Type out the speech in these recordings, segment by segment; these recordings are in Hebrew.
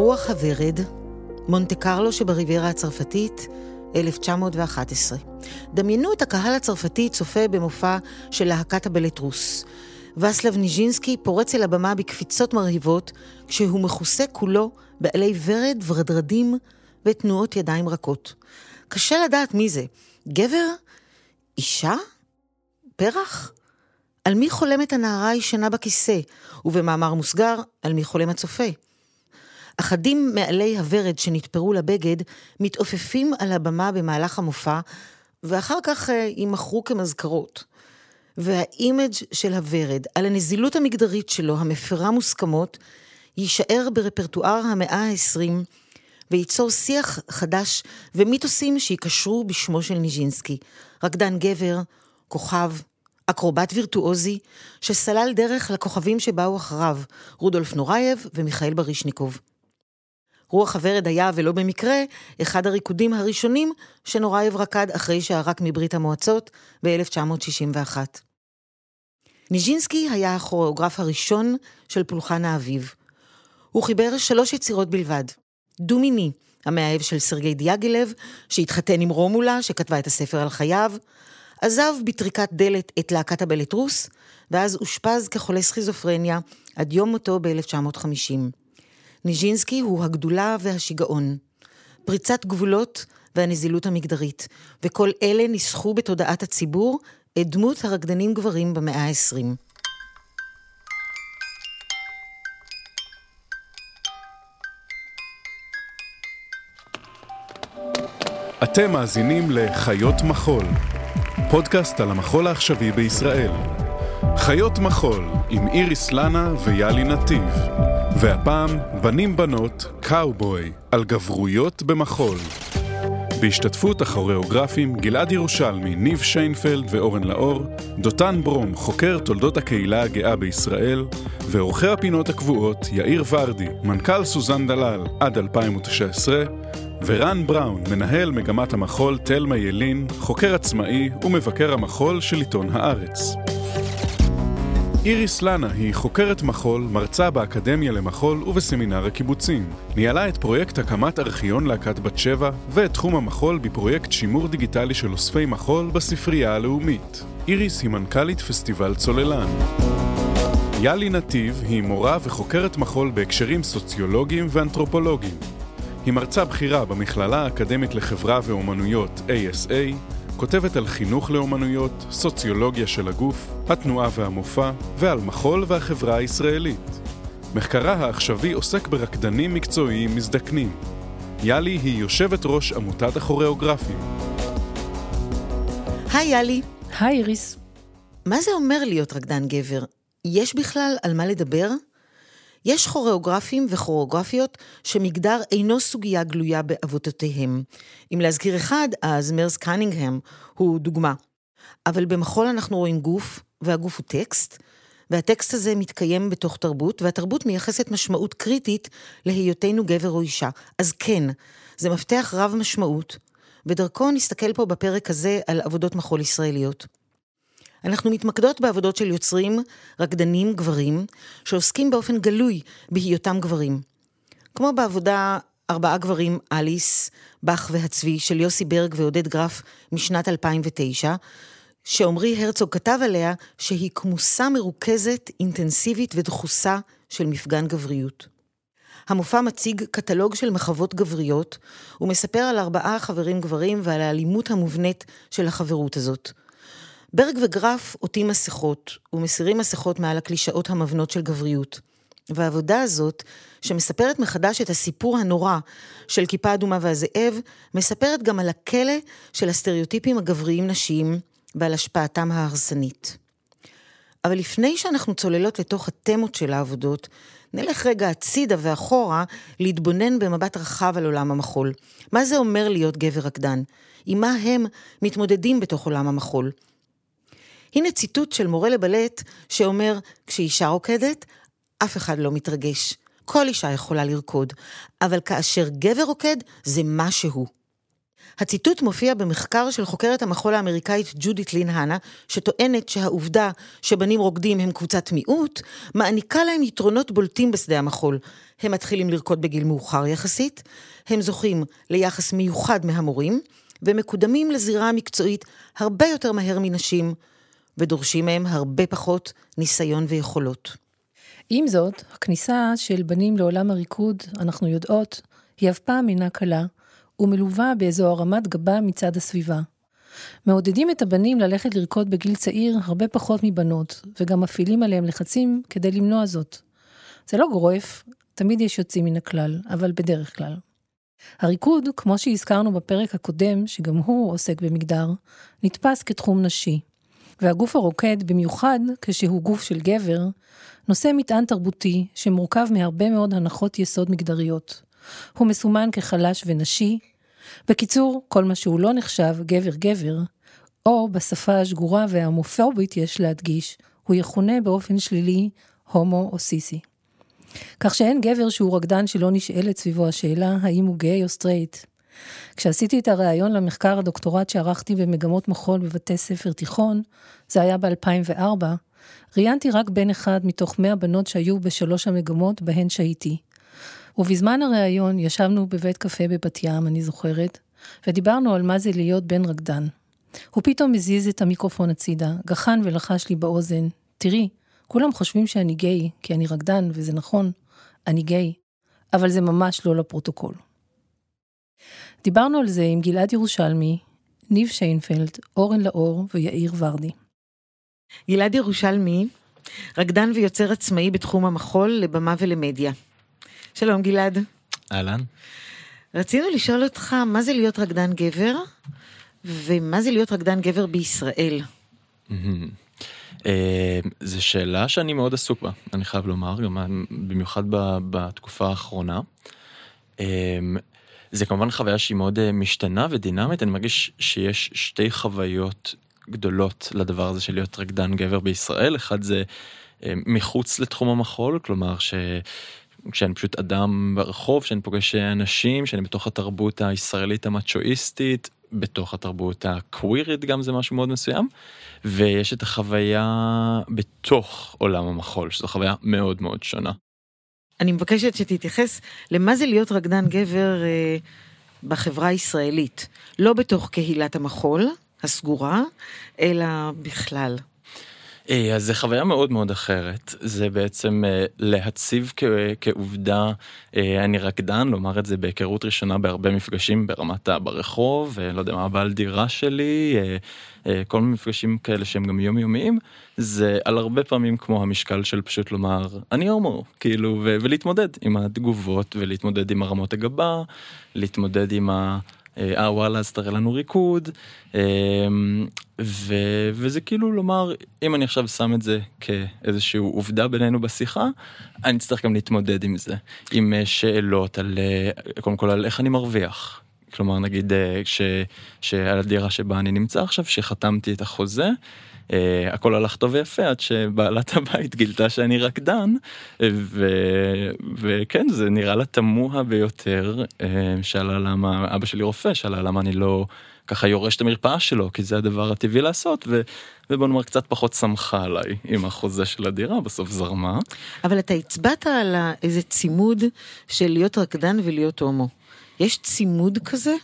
רוח הוורד, מונטה קרלו שבריביירה הצרפתית, 1911. דמיינו את הקהל הצרפתי צופה במופע של להקת הבלטרוס. ואסלב ניז'ינסקי פורץ אל הבמה בקפיצות מרהיבות, כשהוא מכוסה כולו בעלי ורד, ורדרדים ותנועות ידיים רכות. קשה לדעת מי זה. גבר? אישה? פרח? על מי חולמת הנערה הישנה בכיסא, ובמאמר מוסגר, על מי חולם הצופה. אחדים מעלי הוורד שנתפרו לבגד מתעופפים על הבמה במהלך המופע, ואחר כך אה, יימכרו כמזכרות. והאימג' של הוורד על הנזילות המגדרית שלו, המפרה מוסכמות, יישאר ברפרטואר המאה ה-20 וייצור שיח חדש ומיתוסים שיקשרו בשמו של ניז'ינסקי. רקדן גבר, כוכב, אקרובט וירטואוזי, שסלל דרך לכוכבים שבאו אחריו, רודולף נורייב ומיכאיל ברישניקוב. רוח הוורד היה, ולא במקרה, אחד הריקודים הראשונים שנורייב רקד אחרי שערק מברית המועצות ב-1961. ניז'ינסקי היה הכוריאוגרף הראשון של פולחן האביב. הוא חיבר שלוש יצירות בלבד. דומה ני, המאהב של סרגי דיאגילב, שהתחתן עם רומולה, שכתבה את הספר על חייו, עזב בטריקת דלת את להקת הבלטרוס, ואז אושפז כחולה סכיזופרניה עד יום מותו ב-1950. ניז'ינסקי הוא הגדולה והשיגעון. פריצת גבולות והנזילות המגדרית, וכל אלה ניסחו בתודעת הציבור את דמות הרקדנים גברים במאה ה-20. אתם מאזינים ל"חיות מחול", פודקאסט על המחול העכשווי בישראל. חיות מחול עם איריס לנה ויאלי נתיב. והפעם, בנים בנות, קאובוי, על גברויות במחול. בהשתתפות הכוריאוגרפים גלעד ירושלמי, ניב שיינפלד ואורן לאור, דותן ברום, חוקר תולדות הקהילה הגאה בישראל, ועורכי הפינות הקבועות יאיר ורדי, מנכ"ל סוזן דלל עד 2019, ורן בראון, מנהל מגמת המחול תלמה ילין, חוקר עצמאי ומבקר המחול של עיתון הארץ. איריס לנה היא חוקרת מחול, מרצה באקדמיה למחול ובסמינר הקיבוצים. ניהלה את פרויקט הקמת ארכיון להקת בת שבע ואת תחום המחול בפרויקט שימור דיגיטלי של אוספי מחול בספרייה הלאומית. איריס היא מנכ"לית פסטיבל צוללן. יאלי נתיב היא מורה וחוקרת מחול בהקשרים סוציולוגיים ואנתרופולוגיים. היא מרצה בכירה במכללה האקדמית לחברה ואומנויות ASA, כותבת על חינוך לאומנויות, סוציולוגיה של הגוף, התנועה והמופע, ועל מחול והחברה הישראלית. מחקרה העכשווי עוסק ברקדנים מקצועיים מזדקנים. יאלי היא יושבת ראש עמותת הכוריאוגרפים. היי יאלי. היי איריס. מה זה אומר להיות רקדן גבר? יש בכלל על מה לדבר? יש כוריאוגרפים וכוריאוגרפיות שמגדר אינו סוגיה גלויה בעבודותיהם. אם להזכיר אחד, אז מרס קנינגהם הוא דוגמה. אבל במחול אנחנו רואים גוף, והגוף הוא טקסט, והטקסט הזה מתקיים בתוך תרבות, והתרבות מייחסת משמעות קריטית להיותנו גבר או אישה. אז כן, זה מפתח רב משמעות, ודרכו נסתכל פה בפרק הזה על עבודות מחול ישראליות. אנחנו מתמקדות בעבודות של יוצרים, רקדנים, גברים, שעוסקים באופן גלוי בהיותם גברים. כמו בעבודה ארבעה גברים, אליס, באך והצבי, של יוסי ברג ועודד גרף משנת 2009, שעמרי הרצוג כתב עליה שהיא כמוסה מרוכזת, אינטנסיבית ודחוסה של מפגן גבריות. המופע מציג קטלוג של מחוות גבריות, ומספר על ארבעה חברים גברים ועל האלימות המובנית של החברות הזאת. ברג וגרף עוטים מסכות, ומסירים מסכות מעל הקלישאות המבנות של גבריות. והעבודה הזאת, שמספרת מחדש את הסיפור הנורא של כיפה אדומה והזאב, מספרת גם על הכלא של הסטריאוטיפים הגבריים נשיים ועל השפעתם ההרסנית. אבל לפני שאנחנו צוללות לתוך התמות של העבודות, נלך רגע הצידה ואחורה להתבונן במבט רחב על עולם המחול. מה זה אומר להיות גבר רקדן? עם מה הם מתמודדים בתוך עולם המחול? הנה ציטוט של מורה לבלט שאומר, כשאישה רוקדת, אף אחד לא מתרגש. כל אישה יכולה לרקוד, אבל כאשר גבר רוקד, זה משהו. הציטוט מופיע במחקר של חוקרת המחול האמריקאית ג'ודית לין הנה, שטוענת שהעובדה שבנים רוקדים הם קבוצת מיעוט, מעניקה להם יתרונות בולטים בשדה המחול. הם מתחילים לרקוד בגיל מאוחר יחסית, הם זוכים ליחס מיוחד מהמורים, ומקודמים לזירה המקצועית הרבה יותר מהר מנשים, ודורשים מהם הרבה פחות ניסיון ויכולות. עם זאת, הכניסה של בנים לעולם הריקוד, אנחנו יודעות, היא אף פעם אינה קלה, ומלווה באיזו הרמת גבה מצד הסביבה. מעודדים את הבנים ללכת לרקוד בגיל צעיר הרבה פחות מבנות, וגם מפעילים עליהם לחצים כדי למנוע זאת. זה לא גורף, תמיד יש יוצאים מן הכלל, אבל בדרך כלל. הריקוד, כמו שהזכרנו בפרק הקודם, שגם הוא עוסק במגדר, נתפס כתחום נשי. והגוף הרוקד, במיוחד כשהוא גוף של גבר, נושא מטען תרבותי שמורכב מהרבה מאוד הנחות יסוד מגדריות. הוא מסומן כחלש ונשי. בקיצור, כל מה שהוא לא נחשב גבר-גבר, או בשפה השגורה וההומופובית יש להדגיש, הוא יכונה באופן שלילי הומו או סיסי. כך שאין גבר שהוא רקדן שלא נשאלת סביבו השאלה האם הוא גיי או סטרייט. כשעשיתי את הריאיון למחקר הדוקטורט שערכתי במגמות מחול בבתי ספר תיכון, זה היה ב-2004, ראיינתי רק בן אחד מתוך 100 בנות שהיו בשלוש המגמות בהן שהייתי. ובזמן הריאיון ישבנו בבית קפה בבת ים, אני זוכרת, ודיברנו על מה זה להיות בן רקדן. הוא פתאום הזיז את המיקרופון הצידה, גחן ולחש לי באוזן, תראי, כולם חושבים שאני גיי, כי אני רקדן, וזה נכון, אני גיי, אבל זה ממש לא לפרוטוקול. דיברנו על זה עם גלעד ירושלמי, ניב שיינפלד, אורן לאור ויאיר ורדי. גלעד ירושלמי, רקדן ויוצר עצמאי בתחום המחול לבמה ולמדיה. שלום גלעד. אהלן. רצינו לשאול אותך מה זה להיות רקדן גבר, ומה זה להיות רקדן גבר בישראל. אה, זו שאלה שאני מאוד עסוק בה, אני חייב לומר, גם במיוחד בתקופה האחרונה. אה, זה כמובן חוויה שהיא מאוד אה, משתנה ודינמית, אני מרגיש שיש שתי חוויות גדולות לדבר הזה של להיות רקדן גבר בישראל, אחד זה מחוץ לתחום המחול, כלומר ש... כשאני פשוט אדם ברחוב, שאני פוגש אנשים, שאני בתוך התרבות הישראלית המצ'ואיסטית, בתוך התרבות הקווירית גם זה משהו מאוד מסוים, ויש את החוויה בתוך עולם המחול, שזו חוויה מאוד מאוד שונה. אני מבקשת שתתייחס למה זה להיות רקדן גבר אה, בחברה הישראלית, לא בתוך קהילת המחול הסגורה, אלא בכלל. אה, אז זה חוויה מאוד מאוד אחרת, זה בעצם אה, להציב כעובדה, אה, אני רקדן, לומר את זה בהיכרות ראשונה בהרבה מפגשים ברמת ברחוב, לא יודע מה הבעל דירה שלי, כל מיני מפגשים כאלה שהם גם יומיומיים, זה על הרבה פעמים כמו המשקל של פשוט לומר, אני הומו, כאילו, ולהתמודד עם התגובות ולהתמודד עם הרמות הגבה, להתמודד עם ה... אה וואלה אז תראה לנו ריקוד ו, וזה כאילו לומר אם אני עכשיו שם את זה כאיזושהי עובדה בינינו בשיחה אני אצטרך גם להתמודד עם זה עם אה, שאלות על אה, קודם כל על איך אני מרוויח. כלומר נגיד אה, ש, שעל הדירה שבה אני נמצא עכשיו שחתמתי את החוזה Uh, הכל הלך טוב ויפה עד שבעלת הבית גילתה שאני רקדן ו... וכן זה נראה לה תמוה ביותר uh, שאלה למה אבא שלי רופא שאלה למה אני לא ככה יורש את המרפאה שלו כי זה הדבר הטבעי לעשות ו... ובוא נאמר קצת פחות שמחה עליי עם החוזה של הדירה בסוף זרמה. אבל אתה הצבעת על איזה צימוד של להיות רקדן ולהיות הומו. יש צימוד כזה?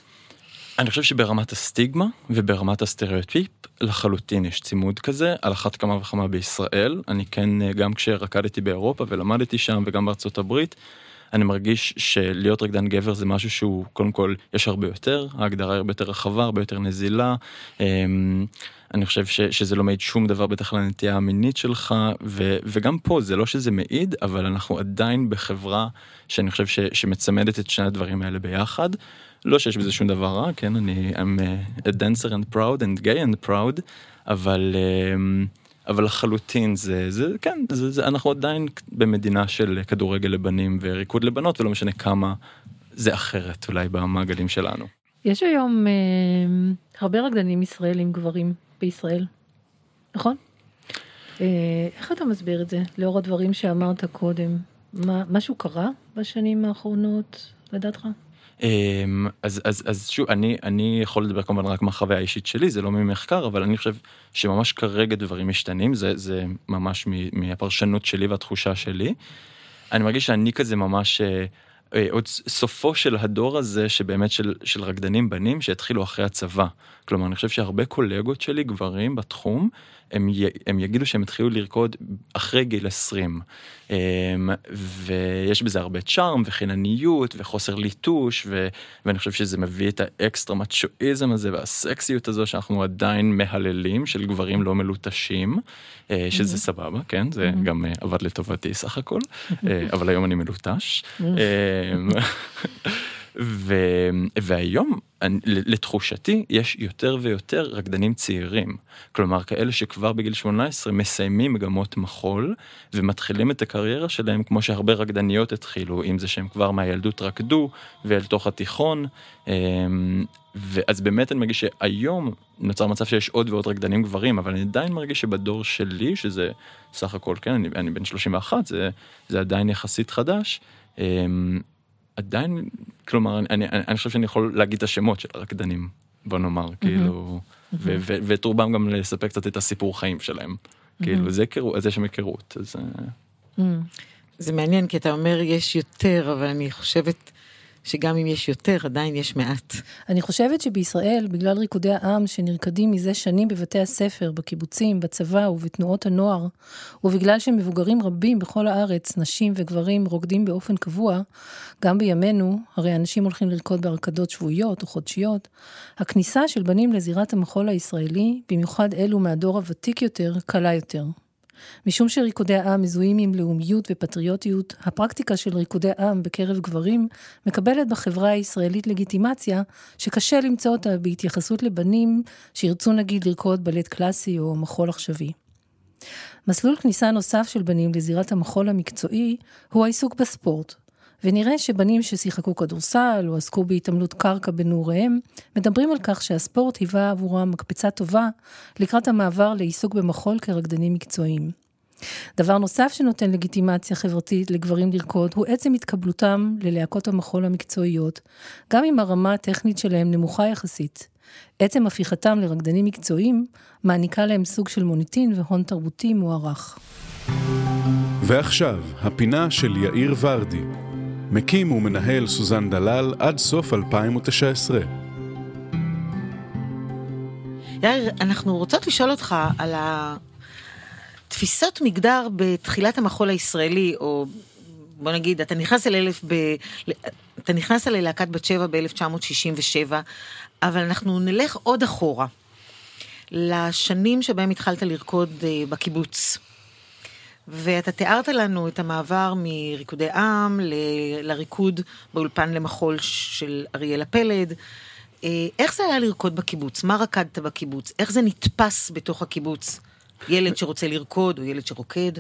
אני חושב שברמת הסטיגמה וברמת הסטריאוטיפ לחלוטין יש צימוד כזה, על אחת כמה וכמה בישראל. אני כן, אה, גם כשרקדתי באירופה ולמדתי שם וגם בארצות הברית, אני מרגיש שלהיות רקדן גבר זה משהו שהוא, קודם כל, יש הרבה יותר, ההגדרה הרבה יותר רחבה, הרבה יותר נזילה. אמ, אני חושב ש, שזה לא מעיד שום דבר בטח לנטייה המינית שלך, ו, וגם פה זה לא שזה מעיד, אבל אנחנו עדיין בחברה שאני חושב ש, שמצמדת את שני הדברים האלה ביחד. לא שיש בזה שום דבר רע, כן, אני I'm a dancer and proud and gay and proud, אבל, אמ, אבל לחלוטין זה, זה כן, זה, זה, אנחנו עדיין במדינה של כדורגל לבנים וריקוד לבנות, ולא משנה כמה זה אחרת אולי במעגלים שלנו. יש היום אה, הרבה רקדנים ישראלים גברים בישראל, נכון? אה, איך אתה מסביר את זה, לאור הדברים שאמרת קודם? מה, משהו קרה בשנים האחרונות, לדעתך? אמ, אז, אז, אז שוב, אני, אני יכול לדבר כמובן רק מהחוויה האישית שלי, זה לא ממחקר, אבל אני חושב שממש כרגע דברים משתנים, זה, זה ממש מהפרשנות שלי והתחושה שלי. אני מרגיש שאני כזה ממש... אה, אה, עוד סופו של הדור הזה שבאמת של, של רקדנים בנים שהתחילו אחרי הצבא. כלומר, אני חושב שהרבה קולגות שלי, גברים בתחום, הם, י, הם יגידו שהם התחילו לרקוד אחרי גיל 20. אמ, ויש בזה הרבה צ'ארם וחינניות וחוסר ליטוש, ו, ואני חושב שזה מביא את האקסטרה מצ'ואיזם הזה והסקסיות הזו שאנחנו עדיין מהללים של גברים לא מלוטשים, אה, שזה mm-hmm. סבבה, כן? זה mm-hmm. גם אה, עבד לטובתי סך הכל, אה, אבל היום אני מלוטש. אמ, ו... והיום, לתחושתי, יש יותר ויותר רקדנים צעירים. כלומר, כאלה שכבר בגיל 18 מסיימים מגמות מחול, ומתחילים את הקריירה שלהם כמו שהרבה רקדניות התחילו, אם זה שהם כבר מהילדות רקדו, ואל תוך התיכון. אמ, ואז באמת אני מרגיש שהיום נוצר מצב שיש עוד ועוד רקדנים גברים, אבל אני עדיין מרגיש שבדור שלי, שזה סך הכל, כן, אני, אני בן 31, זה, זה עדיין יחסית חדש. עדיין, כלומר, אני, אני, אני חושב שאני יכול להגיד את השמות של הרקדנים, בוא נאמר, mm-hmm. כאילו, mm-hmm. ואת רובם גם לספק קצת את הסיפור חיים שלהם. Mm-hmm. כאילו, זה, זה שם היכרות, אז... Mm-hmm. זה מעניין, כי אתה אומר יש יותר, אבל אני חושבת שגם אם יש יותר, עדיין יש מעט. אני חושבת שבישראל, בגלל ריקודי העם שנרקדים מזה שנים בבתי הספר, בקיבוצים, בצבא ובתנועות הנוער, ובגלל שמבוגרים רבים בכל הארץ, נשים וגברים, רוקדים באופן קבוע, גם בימינו, הרי אנשים הולכים לרקוד בהרקדות שבועיות או חודשיות, הכניסה של בנים לזירת המחול הישראלי, במיוחד אלו מהדור הוותיק יותר, קלה יותר. משום שריקודי עם מזוהים עם לאומיות ופטריוטיות, הפרקטיקה של ריקודי עם בקרב גברים מקבלת בחברה הישראלית לגיטימציה שקשה למצוא אותה בהתייחסות לבנים שירצו נגיד לרקוד בלט קלאסי או מחול עכשווי. מסלול כניסה נוסף של בנים לזירת המחול המקצועי הוא העיסוק בספורט, ונראה שבנים ששיחקו כדורסל או עסקו בהתעמלות קרקע בנעוריהם, מדברים על כך שהספורט היווה עבורם מקפצה טובה לקראת המעבר לעיסוק במחול כרקדנים מקצועיים. דבר נוסף שנותן לגיטימציה חברתית לגברים לרקוד הוא עצם התקבלותם ללהקות המחול המקצועיות, גם אם הרמה הטכנית שלהם נמוכה יחסית. עצם הפיכתם לרקדנים מקצועיים מעניקה להם סוג של מוניטין והון תרבותי מוערך. ועכשיו, הפינה של יאיר ורדי, מקים ומנהל סוזן דלל עד סוף 2019. יאיר, אנחנו רוצות לשאול אותך על התפיסות מגדר בתחילת המחול הישראלי, או בוא נגיד, אתה נכנס אל אלף ב... אתה נכנס אל להקת בת שבע ב-1967, אבל אנחנו נלך עוד אחורה, לשנים שבהם התחלת לרקוד אה, בקיבוץ. ואתה תיארת לנו את המעבר מריקודי עם ל... לריקוד באולפן למחול של אריאלה פלד. אה, איך זה היה לרקוד בקיבוץ? מה רקדת בקיבוץ? איך זה נתפס בתוך הקיבוץ? ילד שרוצה לרקוד או ילד שרוקד?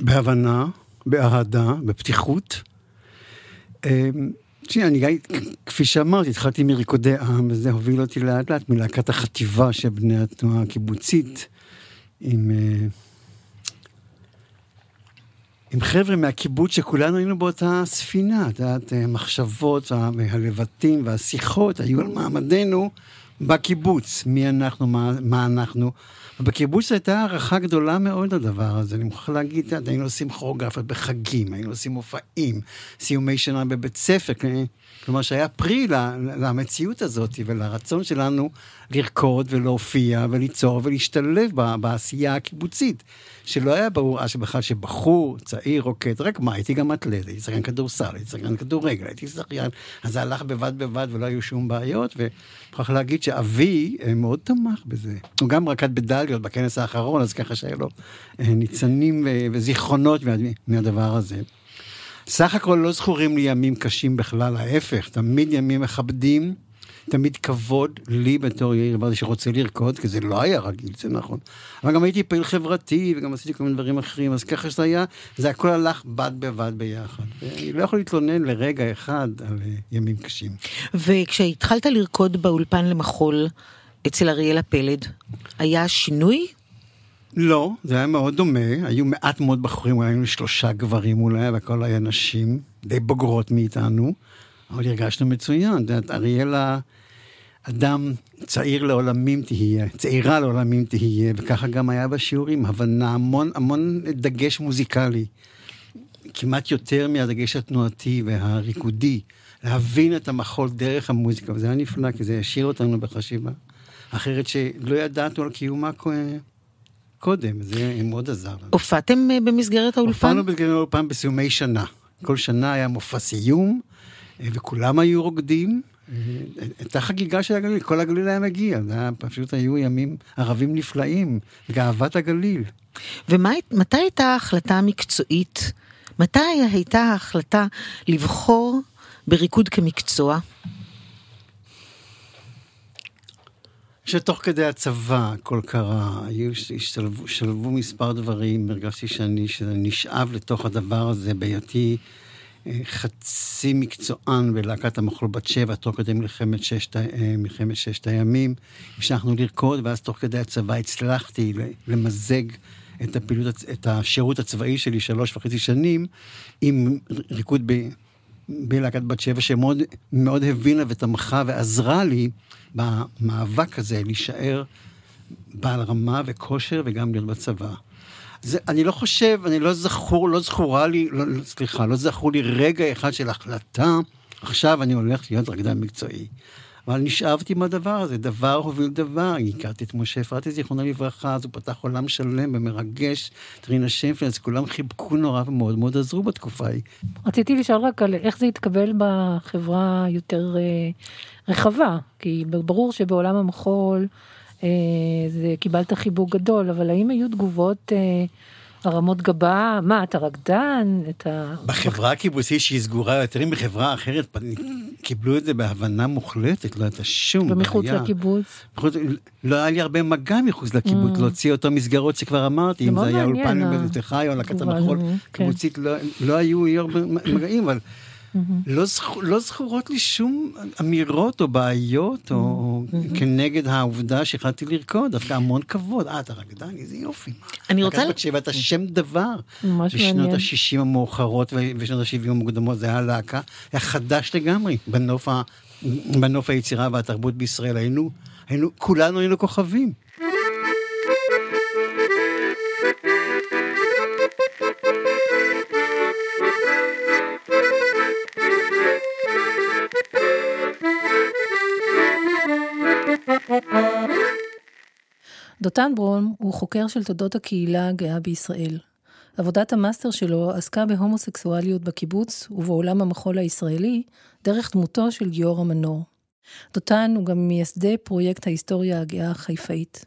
בהבנה, באהדה, בפתיחות. אה, תשמעי, אני, כפי שאמרתי, התחלתי מריקודי עם, וזה הוביל אותי לאט לאט מלהקת החטיבה של בני התנועה הקיבוצית, עם... אה, עם חבר'ה מהקיבוץ שכולנו היינו באותה ספינה, את יודעת, המחשבות והלבטים והשיחות היו על מעמדנו בקיבוץ, מי אנחנו, מה, מה אנחנו. בקיבוץ הייתה הערכה גדולה מאוד לדבר הזה, אני מוכרח להגיד, היינו עושים כוריאוגרפיות בחגים, היינו עושים מופעים, סיומי שנה בבית ספר, כלומר שהיה פרי למציאות הזאת ולרצון שלנו לרקוד ולהופיע וליצור ולהשתלב בעשייה הקיבוצית. שלא היה ברור אז בכלל שבחור צעיר רוקד, רק מה, הייתי גם אתלט, הייתי שחקן כדורסל, הייתי שחקן כדורגל, הייתי שחיין, אז זה הלך בבד בבד ולא היו שום בעיות, ומוכרח להגיד שאבי אה, מאוד תמך בזה. הוא גם רקד בדליות בכנס האחרון, אז ככה שהיו לו אה, ניצנים וזיכרונות מהדבר הזה. סך הכל לא זכורים לי ימים קשים בכלל, ההפך, תמיד ימים מכבדים. תמיד כבוד לי בתור יאיר ורדי שרוצה לרקוד, כי זה לא היה רגיל, זה נכון. אבל גם הייתי פעיל חברתי, וגם עשיתי כל מיני דברים אחרים, אז ככה שזה היה, זה הכל הלך בד בבד ביחד. ואני לא יכול להתלונן לרגע אחד על אה, ימים קשים. וכשהתחלת לרקוד באולפן למחול אצל אריאלה פלד, היה שינוי? לא, זה היה מאוד דומה, היו מעט מאוד בחורים, היינו שלושה גברים אולי, והכל היה נשים, די בוגרות מאיתנו. אבל הרגשנו מצוין. את יודעת, אריאלה, אדם צעיר לעולמים תהיה, צעירה לעולמים תהיה, וככה גם היה בשיעורים, הבנה, המון, המון דגש מוזיקלי. כמעט יותר מהדגש התנועתי והריקודי, להבין את המחול דרך המוזיקה, וזה היה נפלא, כי זה השאיר אותנו בחשיבה. אחרת שלא ידענו על קיומה קודם, זה מאוד עזר לנו. הופעתם אה, במסגרת האולפן? הופענו במסגרת האולפן בסיומי שנה. כל שנה היה מופע סיום, וכולם היו רוקדים. אה, הייתה חגיגה של הגליל, כל הגליל היה מגיע, פשוט היו ימים ערבים נפלאים, גאוות הגליל. ומתי הייתה ההחלטה המקצועית, מתי הייתה ההחלטה לבחור בריקוד כמקצוע? שתוך כדי הצבא הכל קרה, היו, השתלבו, מספר דברים, הרגשתי שאני נשאב לתוך הדבר הזה בהיותי חצי מקצוען בלהקת המחול בת שבע, תוך כדי מלחמת ששת, אה, מלחמת ששת הימים. המשכנו לרקוד, ואז תוך כדי הצבא הצלחתי למזג את הפעילות, את השירות הצבאי שלי שלוש וחצי שנים, עם ריקוד ב... בלהקת בת שבע, שמאוד הבינה ותמכה ועזרה לי במאבק הזה להישאר בעל רמה וכושר וגם להיות בצבא. זה, אני לא חושב, אני לא זכור, לא זכורה לי, לא, לא, סליחה, לא זכור לי רגע אחד של החלטה, עכשיו אני הולך להיות רקדן מקצועי. אבל נשאבתי מהדבר הזה, דבר הוביל דבר. הכרתי את משה אפרתי, זיכרונו לברכה, אז הוא פתח עולם שלם ומרגש. טרינה שיינפלד, אז כולם חיבקו נורא ומאוד מאוד עזרו בתקופה ההיא. רציתי לשאול רק על איך זה התקבל בחברה יותר אה, רחבה, כי ברור שבעולם המחול זה קיבלת חיבוק גדול, אבל האם היו תגובות... אה, הרמות גבה, מה, אתה רקדן? אתה... בחברה הקיבוצית שהיא סגורה יותר מחברה אחרת, קיבלו את זה בהבנה מוחלטת, לא הייתה שום בעיה. ומחוץ לקיבוץ? מחוץ, לא היה לי הרבה מגע מחוץ לקיבוץ, mm. להוציא אותו מסגרות שכבר אמרתי, אם זה היה אולפן בבית או להקת המחול כן. קיבוצית, לא, לא היו הרבה מגעים, אבל... Mm-hmm. לא, זכור, לא זכורות לי שום אמירות או בעיות או mm-hmm. כנגד העובדה שהחלטתי לרקוד, דווקא המון כבוד. אה, אתה רקדן, איזה יופי. אני רוצה... בת שבע, אתה שם דבר. ממש מעניין. בשנות ה-60 המאוחרות ושנות ה-70 המוקדמות, זה היה להקה, היה חדש לגמרי בנוף, ה... בנוף היצירה והתרבות בישראל. היינו, היינו, כולנו היינו כוכבים. דותן ברום הוא חוקר של תולדות הקהילה הגאה בישראל. עבודת המאסטר שלו עסקה בהומוסקסואליות בקיבוץ ובעולם המחול הישראלי, דרך דמותו של גיורא מנור. דותן הוא גם ממייסדי פרויקט ההיסטוריה הגאה החיפאית.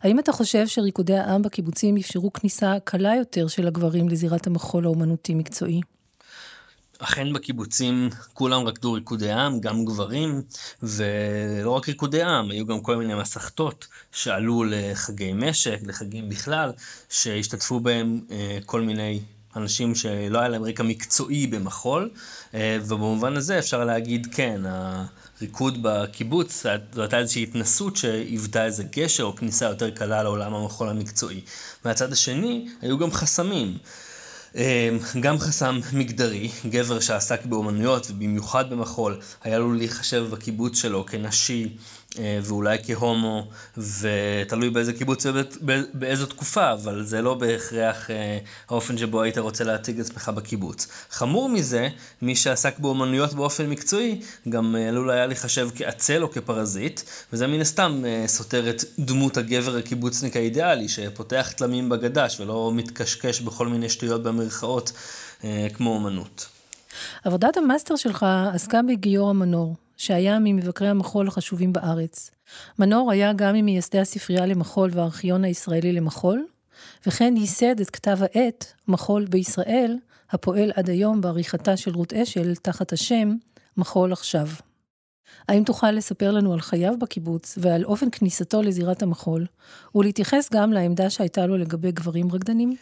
האם אתה חושב שריקודי העם בקיבוצים אפשרו כניסה קלה יותר של הגברים לזירת המחול האומנותי-מקצועי? אכן בקיבוצים כולם רקדו ריקודי עם, גם גברים, ולא רק ריקודי עם, היו גם כל מיני מסכתות שעלו לחגי משק, לחגים בכלל, שהשתתפו בהם אה, כל מיני אנשים שלא היה להם רקע מקצועי במחול, אה, ובמובן הזה אפשר להגיד כן, הריקוד בקיבוץ, זו הייתה איזושהי התנסות שהיוותה איזה גשר או כניסה יותר קלה לעולם המחול המקצועי. מהצד השני, היו גם חסמים. אמ, גם חסם מגדרי, גבר שעסק באומנויות ובמיוחד במחול, היה לו להיחשב בקיבוץ שלו כנשי. אה, ואולי כהומו, ותלוי באיזה קיבוץ ובאיזו תקופה, אבל זה לא בהכרח אה, האופן שבו היית רוצה להציג עצמך בקיבוץ. חמור מזה, מי שעסק באומנויות באופן מקצועי, גם אה, עלול היה להיחשב כעצל או כפרזיט, וזה מן הסתם סותר את דמות הגבר הקיבוצניק האידיאלי, שפותח תלמים בגדיש ולא מתקשקש בכל מיני שטויות במרכאות כמו אומנות. עבודת המאסטר שלך עסקה בגיורא מנור. שהיה ממבקרי המחול החשובים בארץ. מנור היה גם ממייסדי הספרייה למחול והארכיון הישראלי למחול, וכן ייסד את כתב העת מחול בישראל, הפועל עד היום בעריכתה של רות אשל תחת השם מחול עכשיו. האם תוכל לספר לנו על חייו בקיבוץ ועל אופן כניסתו לזירת המחול, ולהתייחס גם לעמדה שהייתה לו לגבי גברים רקדנים?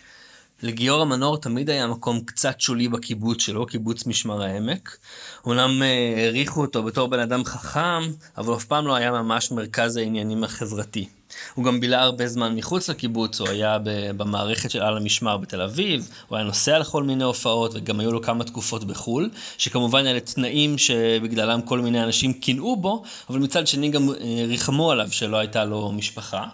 לגיורא המנור תמיד היה מקום קצת שולי בקיבוץ שלו, קיבוץ משמר העמק. אומנם אה, העריכו אותו בתור בן אדם חכם, אבל אף פעם לא היה ממש מרכז העניינים החברתי. הוא גם בילה הרבה זמן מחוץ לקיבוץ, הוא היה במערכת של על המשמר בתל אביב, הוא היה נוסע לכל מיני הופעות, וגם היו לו כמה תקופות בחו"ל, שכמובן אלה תנאים שבגללם כל מיני אנשים קינאו בו, אבל מצד שני גם אה, ריחמו עליו שלא הייתה לו משפחה.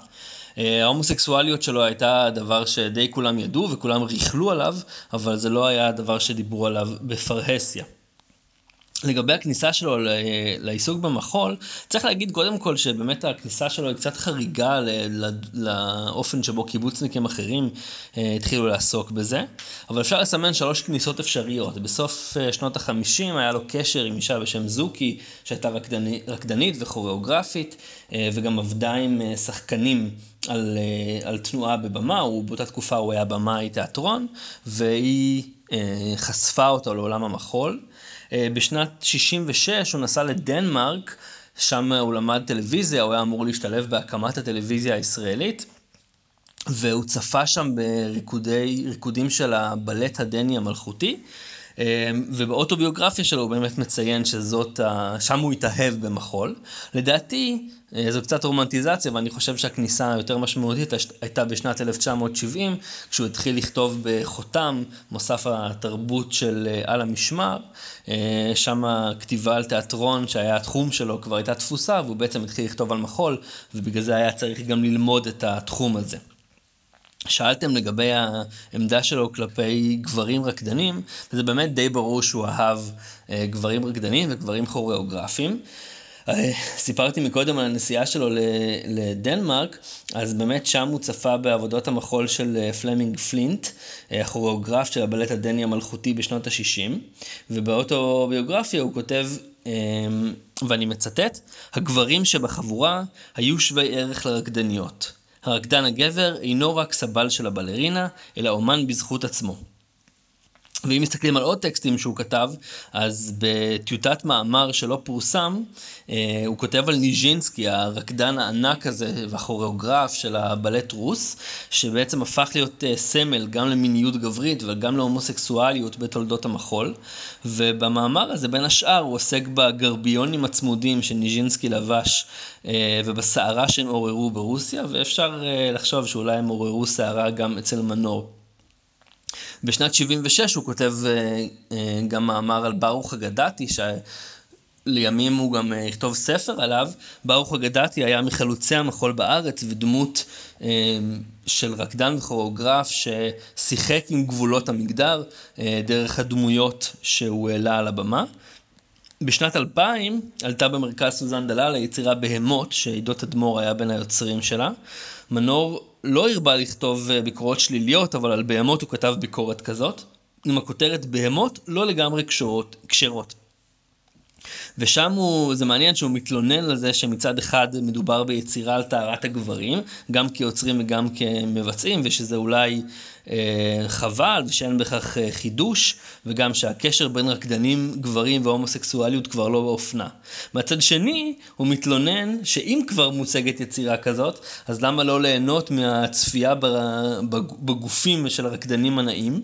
אה, ההומוסקסואליות שלו הייתה דבר שדי כולם ידעו וכולם ריכלו עליו, אבל זה לא היה דבר שדיברו עליו בפרהסיה. לגבי הכניסה שלו לעיסוק במחול, צריך להגיד קודם כל שבאמת הכניסה שלו היא קצת חריגה לאופן שבו קיבוצניקים אחרים אה, התחילו לעסוק בזה, אבל אפשר לסמן שלוש כניסות אפשריות. בסוף אה, שנות החמישים היה לו קשר עם אישה בשם זוקי, שהייתה רקדנית, וכוריאוגרפית, אה, וגם עבדה עם שחקנים על, על תנועה בבמה, הוא, באותה תקופה הוא היה במאי תיאטרון, והיא חשפה אותו לעולם המחול. אה, בשנת 66 הוא נסע לדנמרק, שם הוא למד טלוויזיה, הוא היה אמור להשתלב בהקמת הטלוויזיה הישראלית. והוא צפה שם בריקודים של הבלט הדני המלכותי, ובאוטוביוגרפיה שלו הוא באמת מציין שזאת, שם הוא התאהב במחול. לדעתי, אה, זו קצת רומנטיזציה, ואני חושב שהכניסה היותר משמעותית הייתה בשנת 1970, כשהוא התחיל לכתוב בחותם, מוסף התרבות של אה, על המשמר, אה, שם הכתיבה על תיאטרון, שהיה התחום שלו, כבר הייתה תפוסה, והוא בעצם התחיל לכתוב על מחול, ובגלל זה היה צריך גם ללמוד את התחום הזה. שאלתם לגבי העמדה שלו כלפי גברים רקדנים, וזה באמת די ברור שהוא אהב אה, גברים רקדנים וגברים כוריאוגרפיים. אה, סיפרתי מקודם על הנסיעה שלו לדנמרק, אז באמת שם הוא צפה בעבודות המחול של אה, פלמינג פלינט, הכוריאוגרף של הבלט הדני המלכותי בשנות ה-60, ובאוטוביוגרפיה הוא כותב, ואני מצטט, הגברים שבחבורה היו שווי ערך לרקדניות. הרקדן הגבר אינו רק סבל של הבלרינה, אלא אומן בזכות עצמו. ואם מסתכלים על עוד טקסטים שהוא כתב, אז בטיוטת מאמר שלא פורסם, אה, הוא כותב על ניז'ינסקי, הרקדן הענק הזה והכוריאוגרף של הבלט רוס, שבעצם הפך להיות אה, סמל גם למיניות גברית וגם להומוסקסואליות בתולדות המחול. ובמאמר הזה, בין השאר, הוא עוסק בגרביונים הצמודים שניז'ינסקי לבש אה, ובסערה שהם עוררו ברוסיה, ואפשר לחשוב שאולי הם עוררו סערה גם אצל מנור. בשנת 76 הוא כותב אה, אה, גם מאמר על ברוך אגדתי, שלימים הוא גם אה, יכתוב ספר עליו. ברוך אגדתי היה מחלוצי המחול בארץ ודמות של רקדן וכוריאוגרף ששיחק עם גבולות המגדר דרך הדמויות שהוא העלה על הבמה. בשנת 2000 עלתה במרכז סוזן דלל היצירה בהמות, שעידו תדמור היה בין היוצרים שלה. מנור לא הרבה לכתוב אה, ביקורות שליליות, אבל על בהמות הוא כתב ביקורת כזאת, עם הכותרת בהמות לא לגמרי כשרות. ושם הוא, זה מעניין שהוא מתלונן על זה שמצד אחד מדובר ביצירה על טהרת הגברים, גם כיוצרים וגם כמבצעים, ושזה אולי אה, חבל ושאין בכך אה, חידוש, וגם שהקשר בין רקדנים גברים והומוסקסואליות כבר לא באופנה. מצד שני, הוא מתלונן שאם כבר מוצגת יצירה כזאת, אז למה לא ליהנות מהצפייה בגופים של הרקדנים הנאים?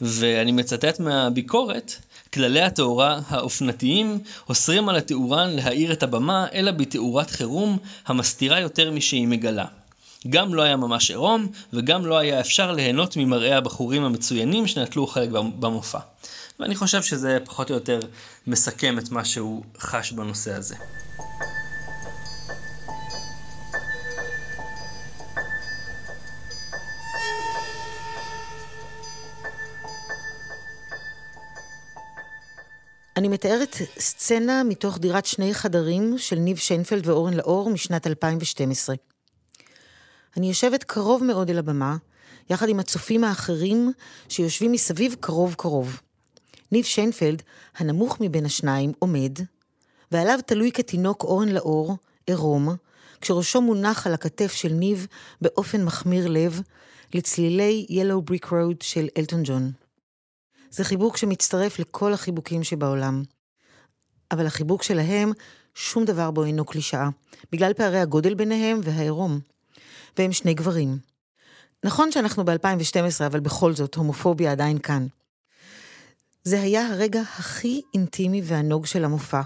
ואני מצטט מהביקורת, כללי התאורה האופנתיים אוסרים על התאורן להאיר את הבמה, אלא בתאורת חירום המסתירה יותר משהיא מגלה. גם לא היה ממש עירום, וגם לא היה אפשר ליהנות ממראה הבחורים המצוינים שנטלו חלק במופע. ואני חושב שזה פחות או יותר מסכם את מה שהוא חש בנושא הזה. אני מתארת סצנה מתוך דירת שני חדרים של ניב שיינפלד ואורן לאור משנת 2012. אני יושבת קרוב מאוד אל הבמה, יחד עם הצופים האחרים שיושבים מסביב קרוב קרוב. ניב שיינפלד, הנמוך מבין השניים, עומד, ועליו תלוי כתינוק אורן לאור, עירום, כשראשו מונח על הכתף של ניב באופן מחמיר לב, לצלילי Yellow Brick Road של אלטון ג'ון. זה חיבוק שמצטרף לכל החיבוקים שבעולם. אבל החיבוק שלהם, שום דבר בו אינו קלישאה, בגלל פערי הגודל ביניהם והעירום. והם שני גברים. נכון שאנחנו ב-2012, אבל בכל זאת, הומופוביה עדיין כאן. זה היה הרגע הכי אינטימי והנוג של המופע,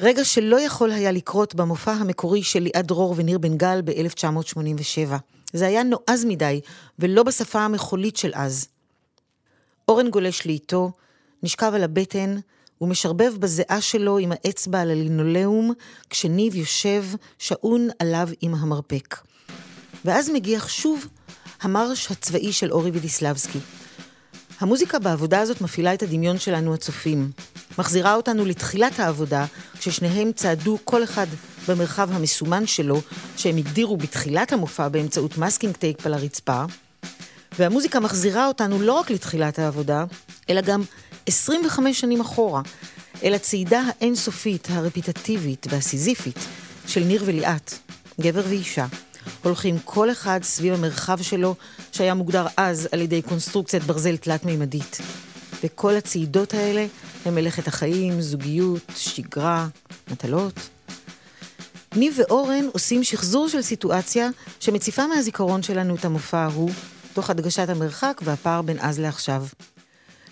רגע שלא יכול היה לקרות במופע המקורי של ליעד דרור וניר בן גל ב-1987. זה היה נועז מדי, ולא בשפה המחולית של אז. אורן גולש לאיתו, נשכב על הבטן, ומשרבט בזיעה שלו עם האצבע על הלינולאום, כשניב יושב, שעון עליו עם המרפק. ואז מגיח שוב המרש הצבאי של אורי וידיסלבסקי. המוזיקה בעבודה הזאת מפעילה את הדמיון שלנו הצופים. מחזירה אותנו לתחילת העבודה, כששניהם צעדו כל אחד במרחב המסומן שלו, שהם הגדירו בתחילת המופע באמצעות masking tape על הרצפה, והמוזיקה מחזירה אותנו לא רק לתחילת העבודה, אלא גם 25 שנים אחורה, אל הצעידה האינסופית, הרפיטטיבית והסיזיפית של ניר וליאת, גבר ואישה, הולכים כל אחד סביב המרחב שלו, שהיה מוגדר אז על ידי קונסטרוקציית ברזל תלת-מימדית. וכל הצעידות האלה הם מלאכת החיים, זוגיות, שגרה, מטלות. ניב ואורן עושים שחזור של סיטואציה שמציפה מהזיכרון שלנו את המופע ההוא, תוך הדגשת המרחק והפער בין אז לעכשיו.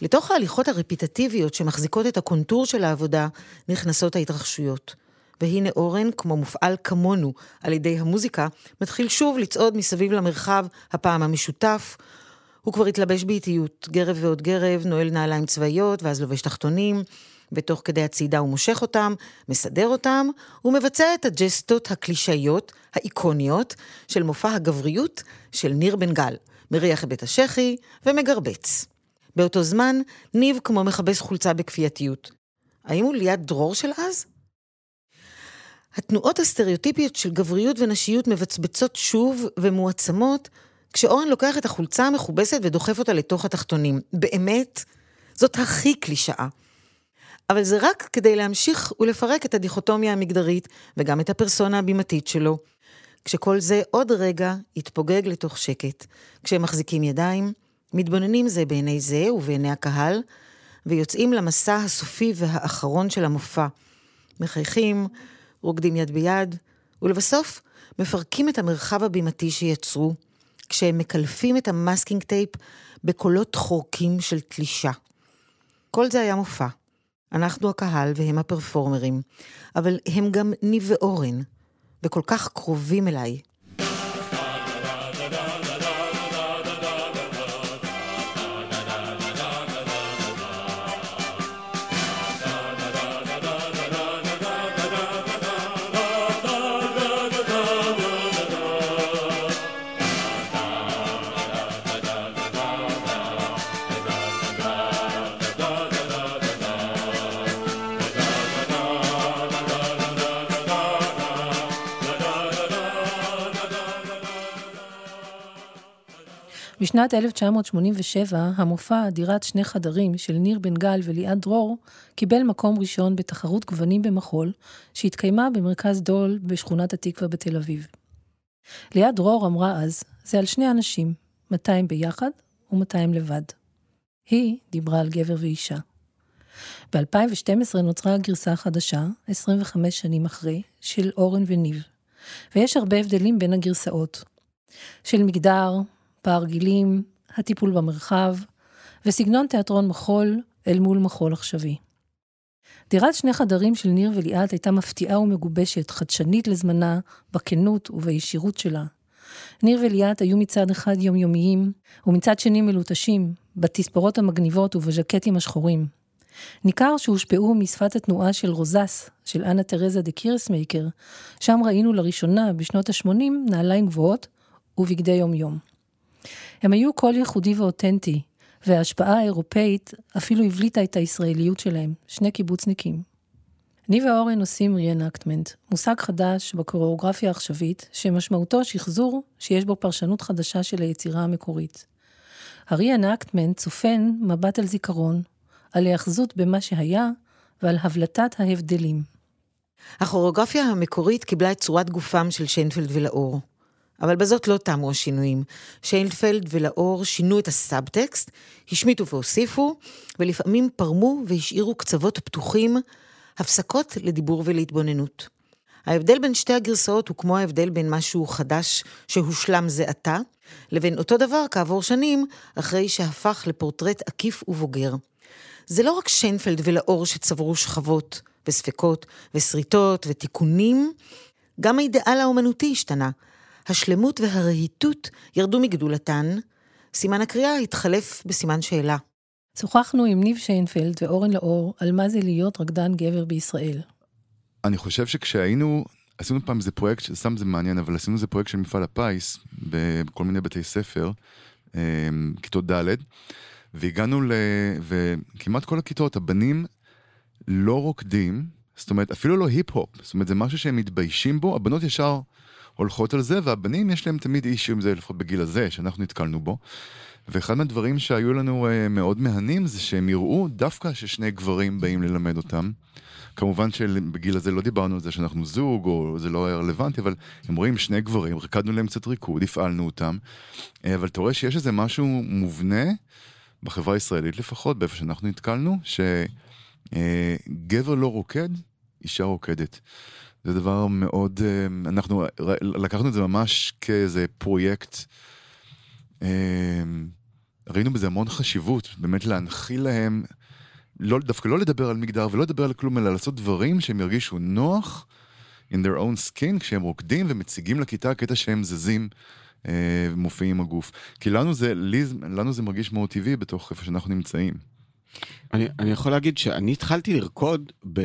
לתוך ההליכות הרפיטטיביות שמחזיקות את הקונטור של העבודה, נכנסות ההתרחשויות. והנה אורן, כמו מופעל כמונו על ידי המוזיקה, מתחיל שוב לצעוד מסביב למרחב, הפעם המשותף. הוא כבר התלבש באיטיות, גרב ועוד גרב, נועל נעליים צבאיות, ואז לובש תחתונים, ותוך כדי הצעידה הוא מושך אותם, מסדר אותם, ומבצע את הג'סטות הקלישאיות, האיקוניות, של מופע הגבריות של ניר בן גל, מריח את בית השחי ומגרבץ. באותו זמן, ניב כמו מכבס חולצה בכפייתיות. האם הוא ליד דרור של אז? התנועות הסטריאוטיפיות של גבריות ונשיות מבצבצות שוב ומועצמות, כשאורן לוקח את החולצה המכובסת ודוחף אותה לתוך התחתונים. באמת, זאת הכי קלישאה. אבל זה רק כדי להמשיך ולפרק את הדיכוטומיה המגדרית וגם את הפרסונה הבימתית שלו. כשכל זה עוד רגע יתפוגג לתוך שקט, כשהם מחזיקים ידיים, מתבוננים זה בעיני זה ובעיני הקהל, ויוצאים למסע הסופי והאחרון של המופע. מחייכים, רוקדים יד ביד, ולבסוף מפרקים את המרחב הבימתי שיצרו, כשהם מקלפים את ה masking tape בקולות חורקים של תלישה. כל זה היה מופע. אנחנו הקהל והם הפרפורמרים, אבל הם גם ניב ואורן, וכל כך קרובים אליי. בשנת 1987, המופע דירת שני חדרים של ניר בן גל וליעד דרור קיבל מקום ראשון בתחרות גוונים במחול, שהתקיימה במרכז דול בשכונת התקווה בתל אביב. ליעד דרור אמרה אז, זה על שני אנשים, 200 ביחד ו-200 לבד. היא דיברה על גבר ואישה. ב-2012 נוצרה הגרסה החדשה, 25 שנים אחרי, של אורן וניב, ויש הרבה הבדלים בין הגרסאות. של מגדר, פער גילים, הטיפול במרחב, וסגנון תיאטרון מחול אל מול מחול עכשווי. דירת שני חדרים של ניר וליאת הייתה מפתיעה ומגובשת, חדשנית לזמנה, בכנות ובישירות שלה. ניר וליאת היו מצד אחד יומיומיים, ומצד שני מלוטשים, בתספורות המגניבות ובז'קטים השחורים. ניכר שהושפעו משפת התנועה של רוזס, של אן תרזה דה קירסמאקר, שם ראינו לראשונה בשנות ה-80 נעליים גבוהות ובגדי יום-יום. הם היו קול ייחודי ואותנטי, וההשפעה האירופאית אפילו הבליטה את הישראליות שלהם, שני קיבוצניקים. אני ואורן עושים ריאנקטמנט, מושג חדש בקוריאוגרפיה העכשווית, שמשמעותו שחזור שיש בו פרשנות חדשה של היצירה המקורית. הריאנקטמנט צופן מבט על זיכרון, על היאחזות במה שהיה ועל הבלטת ההבדלים. הכוריאוגרפיה המקורית קיבלה את צורת גופם של שיינפלד ולאור. אבל בזאת לא תמו השינויים. שיינפלד ולאור שינו את הסאבטקסט, השמיטו והוסיפו, ולפעמים פרמו והשאירו קצוות פתוחים, הפסקות לדיבור ולהתבוננות. ההבדל בין שתי הגרסאות הוא כמו ההבדל בין משהו חדש שהושלם זה עתה, לבין אותו דבר כעבור שנים, אחרי שהפך לפורטרט עקיף ובוגר. זה לא רק שיינפלד ולאור שצברו שכבות, וספקות, ושריטות, ותיקונים, גם האידאל האומנותי השתנה. השלמות והרהיטות ירדו מגדולתן, סימן הקריאה התחלף בסימן שאלה. שוחחנו עם ניב שיינפלד ואורן לאור על מה זה להיות רקדן גבר בישראל. אני חושב שכשהיינו, עשינו פעם איזה פרויקט, סתם זה מעניין, אבל עשינו איזה פרויקט של מפעל הפיס, בכל מיני בתי ספר, אמ, כיתות ד', והגענו ל... וכמעט כל הכיתות, הבנים לא רוקדים, זאת אומרת, אפילו לא היפ-הופ, זאת אומרת, זה משהו שהם מתביישים בו, הבנות ישר הולכות על זה, והבנים יש להם תמיד אישו עם זה, לפחות בגיל הזה, שאנחנו נתקלנו בו. ואחד מהדברים שהיו לנו uh, מאוד מהנים זה שהם יראו דווקא ששני גברים באים ללמד אותם. כמובן שבגיל הזה לא דיברנו על זה שאנחנו זוג, או זה לא היה רלוונטי, אבל הם רואים שני גברים, רקדנו להם קצת ריקוד, הפעלנו אותם, uh, אבל אתה רואה שיש איזה משהו מובנה, בחברה הישראלית לפחות, באיפה שאנחנו נתקלנו, שגבר uh, לא רוקד, אישה רוקדת. זה דבר מאוד, uh, אנחנו לקחנו את זה ממש כאיזה פרויקט. אמ, ראינו בזה המון חשיבות, באמת להנחיל להם, לא, דווקא לא לדבר על מגדר ולא לדבר על כלום, אלא לעשות דברים שהם ירגישו נוח in their own skin כשהם רוקדים ומציגים לכיתה קטע שהם זזים. אה, מופיעים עם הגוף. כי לנו זה, לי, לנו זה מרגיש מאוד טבעי בתוך איפה שאנחנו נמצאים. אני, אני יכול להגיד שאני התחלתי לרקוד ב,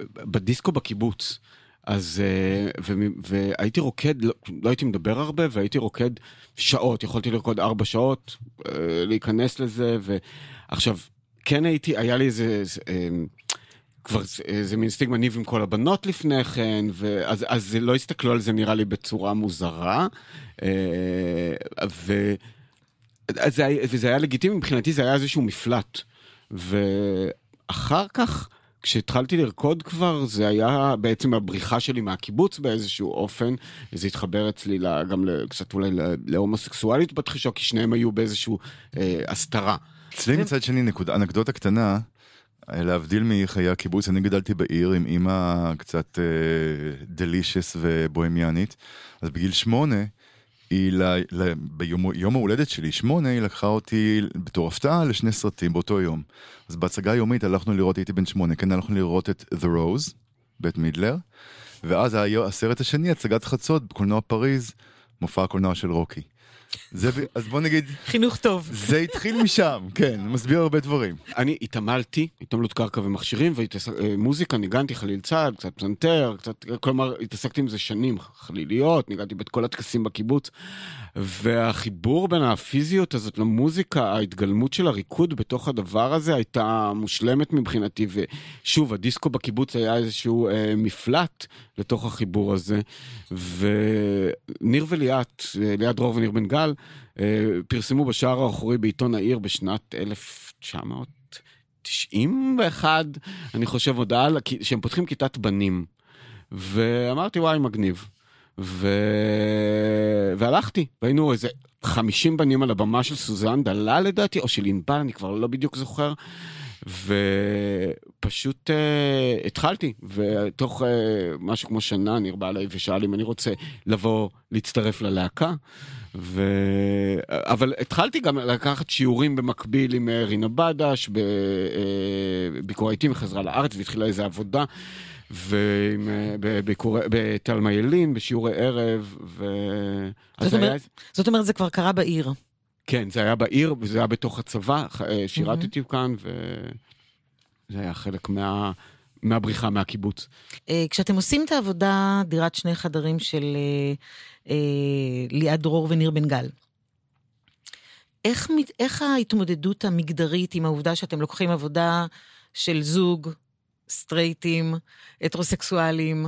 בדיסקו בקיבוץ. אז, אה, ו, והייתי רוקד, לא, לא הייתי מדבר הרבה, והייתי רוקד שעות, יכולתי לרקוד ארבע שעות, אה, להיכנס לזה, ועכשיו, כן הייתי, היה לי איזה... אה, כבר איזה מין סטיגמה ניב עם כל הבנות לפני כן, ואז, אז לא הסתכלו על זה נראה לי בצורה מוזרה. ו, זה, וזה היה לגיטימי, מבחינתי זה היה איזשהו מפלט. ואחר כך, כשהתחלתי לרקוד כבר, זה היה בעצם הבריחה שלי מהקיבוץ באיזשהו אופן, וזה התחבר אצלי גם קצת אולי להומוסקסואלית בתחישו, כי שניהם היו באיזשהו אה, הסתרה. אצלי מצד שני, נקודה, אנקדוטה קטנה, להבדיל מחיי הקיבוץ, אני גדלתי בעיר עם אימא קצת אה, דלישס ובוהמיאנית, אז בגיל שמונה, היא ל, ל, ביום ההולדת שלי, שמונה, היא לקחה אותי בתור הפתעה לשני סרטים באותו יום. אז בהצגה היומית הלכנו לראות, הייתי בן שמונה, כן, הלכנו לראות את The Rose, בית מידלר, ואז היה הסרט השני, הצגת חצות, בקולנוע פריז, מופע הקולנוע של רוקי. זה, אז בוא נגיד... חינוך טוב. זה התחיל משם, כן, מסביר הרבה דברים. אני התעמלתי, התעמלות קרקע ומכשירים, ומוזיקה, ניגנתי חליל צעד, קצת פסנתר, קצת, כלומר, התעסקתי עם זה שנים, חליליות, ניגנתי בית כל הטקסים בקיבוץ, והחיבור בין הפיזיות הזאת למוזיקה, ההתגלמות של הריקוד בתוך הדבר הזה הייתה מושלמת מבחינתי, ושוב, הדיסקו בקיבוץ היה איזשהו אה, מפלט לתוך החיבור הזה, וניר וליאת, אה, ליאת דרור וניר בן גל, אה, פרסמו בשער האחורי בעיתון העיר בשנת 1991, אני חושב, הודעה שהם פותחים כיתת בנים. ואמרתי, וואי, מגניב. ו... והלכתי, והיינו איזה 50 בנים על הבמה של סוזן דלה לדעתי, או של ענבל, אני כבר לא בדיוק זוכר. ופשוט uh, התחלתי, ותוך uh, משהו כמו שנה ניר בא אליי ושאל אם אני רוצה לבוא להצטרף ללהקה. ו... אבל התחלתי גם לקחת שיעורים במקביל עם אה, רינה בדש, בביקור העיתים, וחזרה לארץ והתחילה איזו עבודה. ובתלמה ילין, בשיעורי ערב, ו... זאת, אומר, היה... זאת אומרת, זה כבר קרה בעיר. כן, זה היה בעיר, וזה היה בתוך הצבא, אה, שירתתי mm-hmm. כאן, וזה היה חלק מה... מהבריחה מהקיבוץ. אה, כשאתם עושים את העבודה, דירת שני חדרים של אה, ליעד דרור וניר בן גל, איך, איך ההתמודדות המגדרית עם העובדה שאתם לוקחים עבודה של זוג, סטרייטים, הטרוסקסואלים,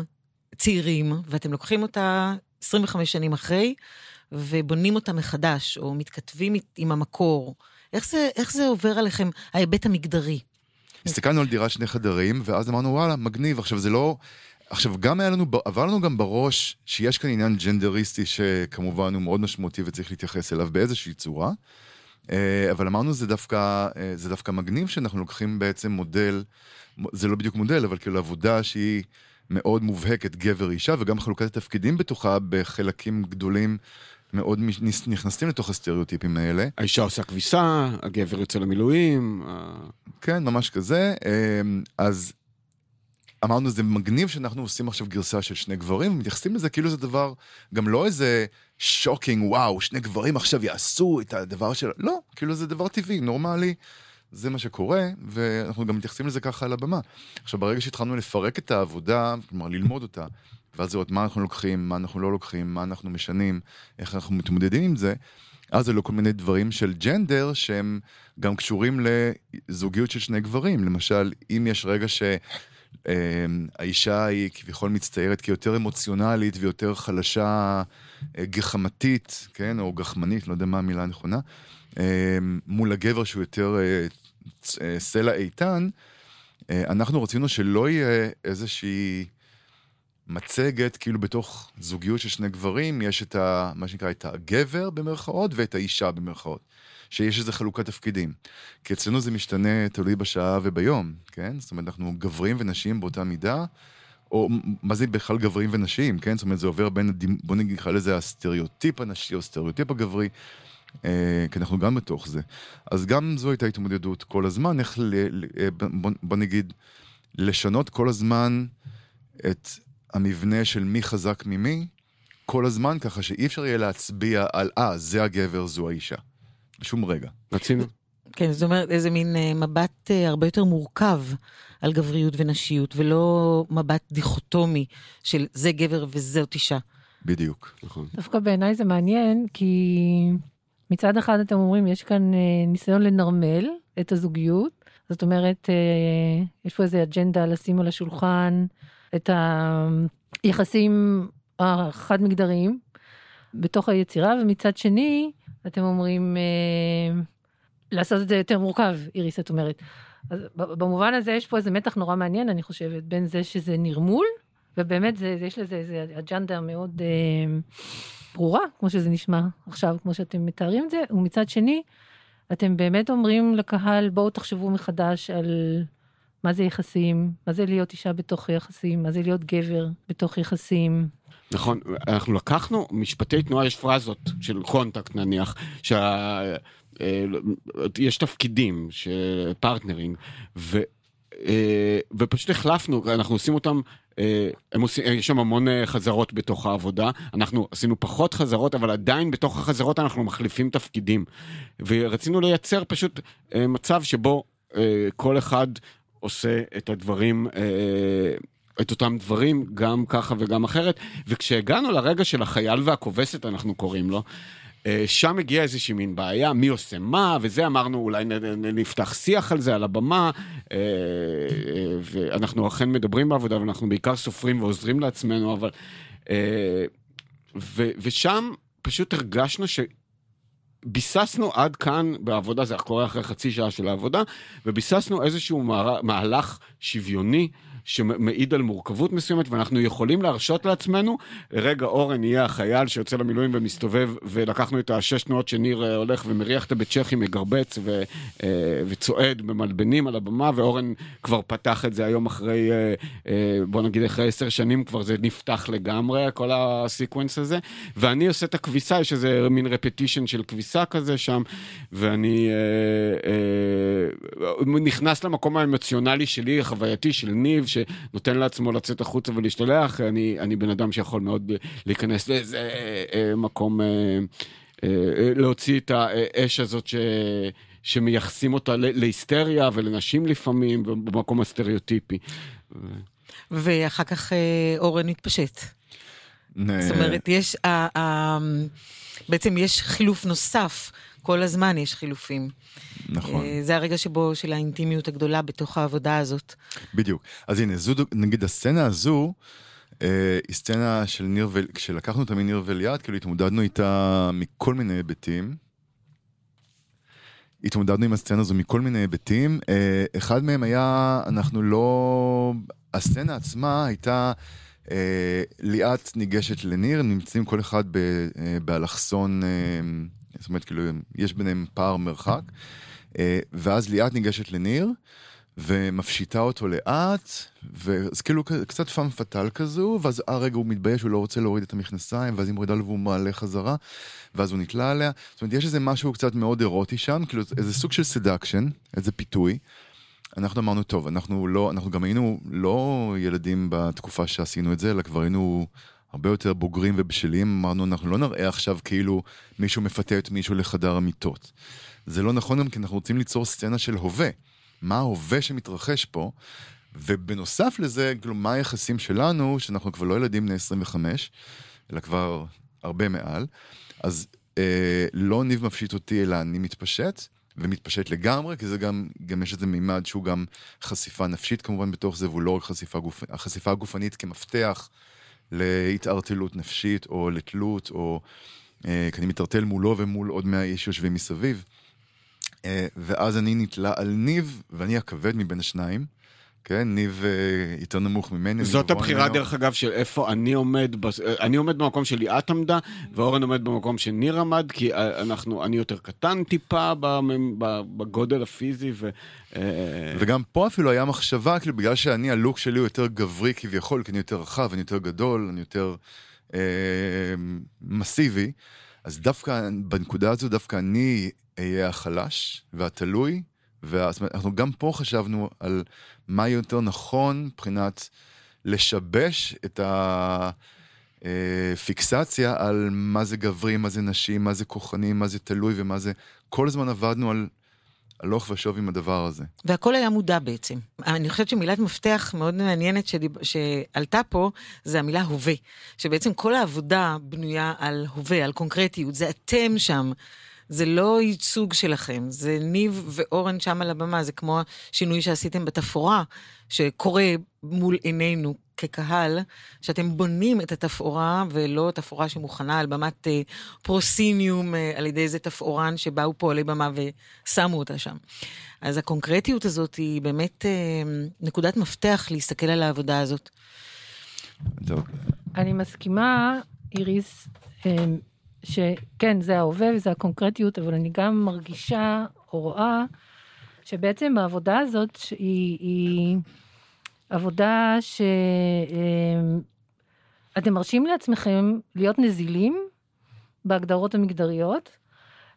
צעירים, ואתם לוקחים אותה 25 שנים אחרי, ובונים אותה מחדש, או מתכתבים עם המקור. איך זה, איך זה עובר עליכם, ההיבט המגדרי? הסתכלנו על דירת שני חדרים, ואז אמרנו, וואלה, מגניב. עכשיו, זה לא... עכשיו, גם היה לנו, עבר לנו גם בראש שיש כאן עניין ג'נדריסטי שכמובן הוא מאוד משמעותי וצריך להתייחס אליו באיזושהי צורה. אה, אבל אמרנו, זה דווקא, אה, זה דווקא מגניב שאנחנו לוקחים בעצם מודל, זה לא בדיוק מודל, אבל כאילו עבודה שהיא מאוד מובהקת גבר-אישה, וגם חלוקת התפקידים בתוכה בחלקים גדולים מאוד נכנסים לתוך הסטריאוטיפים האלה. האישה עושה כביסה, הגבר יוצא למילואים. כן, ממש כזה. אמ, אז אמרנו, זה מגניב שאנחנו עושים עכשיו גרסה של שני גברים, ומתייחסים לזה כאילו זה דבר, גם לא איזה שוקינג, וואו, שני גברים עכשיו יעשו את הדבר של... לא, כאילו זה דבר טבעי, נורמלי, זה מה שקורה, ואנחנו גם מתייחסים לזה ככה על הבמה. עכשיו, ברגע שהתחלנו לפרק את העבודה, כלומר, ללמוד אותה, ואז לראות מה אנחנו לוקחים, מה אנחנו לא לוקחים, מה אנחנו משנים, איך אנחנו מתמודדים עם זה, אז עלו כל מיני דברים של ג'נדר שהם גם קשורים לזוגיות של שני גברים. למשל, אם יש רגע ש... אמ, היא כביכול מצטיירת כיותר אמוציונלית ויותר חלשה, אה, גחמתית, כן, או גחמנית, לא יודע מה המילה הנכונה, אמ, מול הגבר שהוא יותר אה, אה, סלע איתן, אנחנו רצינו שלא יהיה איזושהי מצגת, כאילו בתוך זוגיות של שני גברים, יש את ה... מה שנקרא, את הגבר במרכאות ואת האישה במרכאות. שיש איזה חלוקת תפקידים. כי אצלנו זה משתנה, תלוי בשעה וביום, כן? זאת אומרת, אנחנו גברים ונשים באותה מידה, או מה זה בכלל גברים ונשים, כן? זאת אומרת, זה עובר בין, בוא נגיד, נקרא לזה הסטריאוטיפ הנשי או הסטריאוטיפ הגברי. אה, כי אנחנו גם בתוך זה. אז גם זו הייתה התמודדות כל הזמן, איך, ל, ל, אה, בוא, בוא נגיד, לשנות כל הזמן את המבנה של מי חזק ממי, כל הזמן, ככה שאי אפשר יהיה להצביע על, אה, זה הגבר, זו האישה. בשום רגע. רצינו. כן, זאת אומרת, איזה מין אה, מבט אה, הרבה יותר מורכב על גבריות ונשיות, ולא מבט דיכוטומי של זה גבר וזאת אישה. בדיוק. נכון. דווקא בעיניי זה מעניין, כי מצד אחד אתם אומרים, יש כאן אה, ניסיון לנרמל את הזוגיות, זאת אומרת, יש פה איזה אג'נדה לשים על השולחן את היחסים החד-מגדריים בתוך היצירה, ומצד שני, אתם אומרים, אה, לעשות את זה יותר מורכב, איריס, את אומרת. אז במובן הזה יש פה איזה מתח נורא מעניין, אני חושבת, בין זה שזה נרמול, ובאמת זה, יש לזה איזה אג'נדה מאוד אה, ברורה, כמו שזה נשמע עכשיו, כמו שאתם מתארים את זה, ומצד שני, אתם באמת אומרים לקהל, בואו תחשבו מחדש על מה זה יחסים, מה זה להיות אישה בתוך יחסים, מה זה להיות גבר בתוך יחסים. נכון, אנחנו לקחנו משפטי תנועה, יש פרזות של contact נניח, שה... אה, תפקידים של partnering, ו... אה, ופשוט החלפנו, אנחנו עושים אותם, אה, עושים, יש שם המון חזרות בתוך העבודה, אנחנו עשינו פחות חזרות, אבל עדיין בתוך החזרות אנחנו מחליפים תפקידים. ורצינו לייצר פשוט מצב שבו כל אחד עושה את הדברים את אותם דברים, גם ככה וגם אחרת. וכשהגענו לרגע של החייל והכובסת, אנחנו קוראים לו, אה, שם הגיעה איזושהי מין בעיה, מי עושה מה, וזה אמרנו, אולי נפתח שיח על זה, על הבמה, אה, אה, ואנחנו אכן מדברים בעבודה, ואנחנו בעיקר סופרים ועוזרים לעצמנו, אבל... ו, ושם פשוט הרגשנו ש... ביססנו עד כאן בעבודה, זה קורה אחרי חצי שעה של העבודה, וביססנו איזשהו מהלך שוויוני שמעיד על מורכבות מסוימת, ואנחנו יכולים להרשות לעצמנו, רגע אורן יהיה החייל שיוצא למילואים ומסתובב, ולקחנו את השש תנועות שניר אה, הולך ומריח את הבית צ'כי, מגרבץ ו, אה, וצועד במלבנים על הבמה, ואורן כבר פתח את זה היום אחרי, אה, בוא נגיד אחרי עשר שנים כבר זה נפתח לגמרי, כל הסיקוונס הזה, ואני עושה את הכביסה, יש איזה מין רפטישן של כביסה כזה שם, ואני נכנס למקום האמוציונלי שלי, החווייתי של ניב, שנותן לעצמו לצאת החוצה ולהשתלח, אני, אני בן אדם שיכול מאוד להיכנס לאיזה אה, אה, מקום, אה, להוציא את האש הזאת ש... שמייחסים אותה להיסטריה ולנשים לפעמים, במקום הסטריאוטיפי. ואחר כך אורן התפשט. זאת אומרת, יש, בעצם יש חילוף נוסף, כל הזמן יש חילופים. נכון. אה, זה הרגע שבו, של האינטימיות הגדולה בתוך העבודה הזאת. בדיוק. אז הנה, זו, נגיד הסצנה הזו, אה, היא סצנה של ניר, ול... כשלקחנו אותה מניר וליד, כאילו התמודדנו איתה מכל מיני היבטים. התמודדנו עם הסצנה הזו מכל מיני היבטים. אה, אחד מהם היה, אנחנו לא... הסצנה עצמה הייתה... אה, ליאת ניגשת לניר, נמצאים כל אחד ב, אה, באלכסון, אה, זאת אומרת, כאילו, יש ביניהם פער מרחק. אה, ואז ליאת ניגשת לניר, ומפשיטה אותו לאט, ואז כאילו קצת פאם פאטל כזו, ואז אה רגע הוא מתבייש, הוא לא רוצה להוריד את המכנסיים, ואז היא מורידה לו והוא מעלה חזרה, ואז הוא נתלה עליה. זאת אומרת, יש איזה משהו קצת מאוד אירוטי שם, כאילו איזה סוג של סדקשן, איזה פיתוי. אנחנו אמרנו, טוב, אנחנו לא, אנחנו גם היינו לא ילדים בתקופה שעשינו את זה, אלא כבר היינו הרבה יותר בוגרים ובשלים. אמרנו, אנחנו לא נראה עכשיו כאילו מישהו מפתה את מישהו לחדר המיטות. זה לא נכון גם כי אנחנו רוצים ליצור סצנה של הווה. מה ההווה שמתרחש פה? ובנוסף לזה, כאילו, מה היחסים שלנו, שאנחנו כבר לא ילדים בני 25, אלא כבר הרבה מעל. אז אה, לא ניב מפשיט אותי, אלא אני מתפשט, ומתפשט לגמרי, כי זה גם, גם יש איזה מימד שהוא גם חשיפה נפשית כמובן בתוך זה, והוא לא רק חשיפה, גופ... החשיפה הגופנית כמפתח להתערטלות נפשית, או לתלות, או אה, כי אני מתערטל מולו ומול עוד מאה איש יושבים מסביב. אה, ואז אני נתלה על ניב, ואני הכבד מבין השניים. כן, ניב אה, יותר נמוך ממני. זאת הבחירה, דרך אגב, של איפה אני עומד, אני עומד במקום שליאת עמדה, ואורן עומד במקום שניר עמד, כי אה, אנחנו, אני יותר קטן טיפה בגודל הפיזי. ו, אה, וגם פה אפילו היה מחשבה, כאילו, בגלל שאני, הלוק שלי הוא יותר גברי כביכול, כי אני יותר רחב, אני יותר גדול, אני יותר אה, מסיבי, אז דווקא, בנקודה הזו, דווקא אני אהיה החלש והתלוי. ואנחנו גם פה חשבנו על מה יותר נכון מבחינת לשבש את הפיקסציה על מה זה גברי, מה זה נשים, מה זה כוחני, מה זה תלוי ומה זה... כל הזמן עבדנו על הלוך ושוב עם הדבר הזה. והכל היה מודע בעצם. אני חושבת שמילת מפתח מאוד מעניינת שדיב... שעלתה פה, זה המילה הווה. שבעצם כל העבודה בנויה על הווה, על קונקרטיות, זה אתם שם. זה לא ייצוג שלכם, זה ניב ואורן שם על הבמה, זה כמו השינוי שעשיתם בתפאורה, שקורה מול עינינו כקהל, שאתם בונים את התפאורה ולא תפאורה שמוכנה על במת אה, פרוסיניום אה, על ידי איזה תפאורן שבאו פועלי במה ושמו אותה שם. אז הקונקרטיות הזאת היא באמת אה, נקודת מפתח להסתכל על העבודה הזאת. טוב. אני מסכימה, איריס, שכן, זה ההווה וזה הקונקרטיות, אבל אני גם מרגישה או רואה שבעצם העבודה הזאת היא, היא עבודה שאתם אמ, מרשים לעצמכם להיות נזילים בהגדרות המגדריות.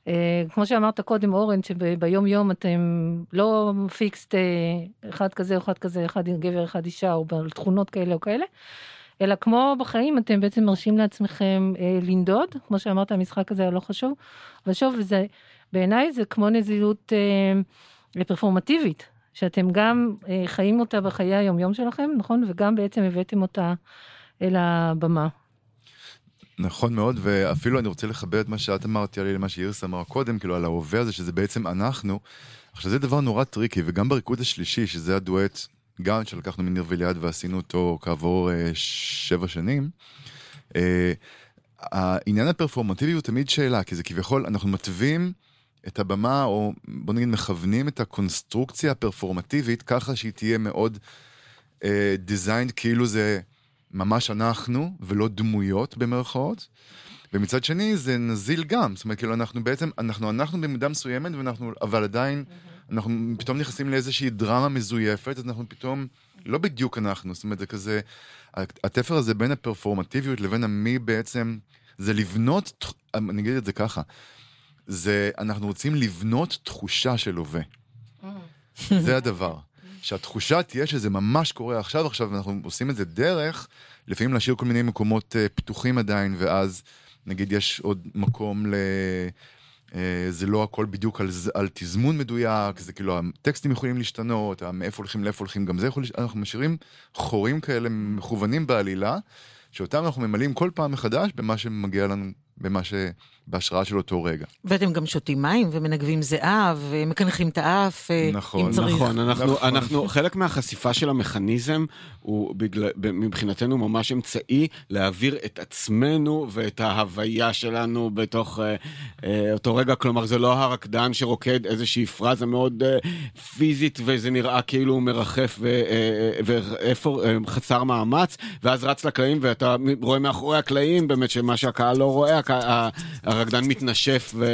אה, כמו שאמרת קודם, אורן, שביום יום אתם לא פיקסט אה, אחד כזה או אחד כזה, אחד גבר, אחד אישה, או תכונות כאלה או כאלה. אלא כמו בחיים, אתם בעצם מרשים לעצמכם אה, לנדוד, כמו שאמרת, המשחק הזה לא חשוב, אבל שוב, וזה, בעיניי זה כמו נזילות אה, פרפורמטיבית, שאתם גם אה, חיים אותה בחיי היומיום שלכם, נכון? וגם בעצם הבאתם אותה אל הבמה. נכון מאוד, ואפילו אני רוצה לכבד את מה שאת אמרת, לי למה שאירס אמרה קודם, כאילו על ההווה הזה, שזה בעצם אנחנו. עכשיו זה דבר נורא טריקי, וגם בריקוד השלישי, שזה הדואט גם שלקחנו מניר וליעד ועשינו אותו כעבור אה, שבע שנים, אה, העניין הפרפורמטיבי הוא תמיד שאלה, כי זה כביכול, אנחנו מתווים את הבמה, או בוא נגיד מכוונים את הקונסטרוקציה הפרפורמטיבית ככה שהיא תהיה מאוד designed, אה, כאילו זה ממש אנחנו, ולא דמויות במרכאות. ומצד שני זה נזיל גם, זאת אומרת, כאילו אנחנו בעצם, אנחנו אנחנו במידה מסוימת, ואנחנו, אבל עדיין... Mm-hmm. אנחנו פתאום נכנסים לאיזושהי דרמה מזויפת, אז אנחנו פתאום לא בדיוק אנחנו, זאת אומרת, זה כזה, התפר הזה בין הפרפורמטיביות לבין המי בעצם, זה לבנות, אני אגיד את זה ככה, זה, אנחנו רוצים לבנות תחושה של הווה. זה הדבר. שהתחושה תהיה שזה ממש קורה עכשיו, עכשיו אנחנו עושים את זה דרך, לפעמים להשאיר כל מיני מקומות uh, פתוחים עדיין, ואז נגיד יש עוד מקום ל... אה, זה לא הכל בדיוק על, על תזמון מדויק, זה כאילו הטקסטים יכולים להשתנות, מאיפה הולכים לאיפה הולכים, גם זה יכול, אנחנו משאירים חורים כאלה מכוונים בעלילה, שאותם אנחנו ממלאים כל פעם מחדש במה שמגיע לנו במה ש... בהשראה של אותו רגע. ואתם גם שותים מים ומנגבים זיעה ומקנחים את האף, אה, נכון, אם צריך. נכון, אנחנו, נכון. אנחנו, חלק מהחשיפה של המכניזם הוא בגלל, מבחינתנו ממש אמצעי להעביר את עצמנו ואת ההוויה שלנו בתוך אה, אה, אותו רגע. כלומר, זה לא הרקדן שרוקד איזושהי פרזה מאוד אה, פיזית וזה נראה כאילו הוא מרחף ואיפה אה, אה, חסר מאמץ, ואז רץ לקלעים ואתה רואה מאחורי הקלעים באמת שמה שהקהל לא רואה, הרקדן מתנשף ו...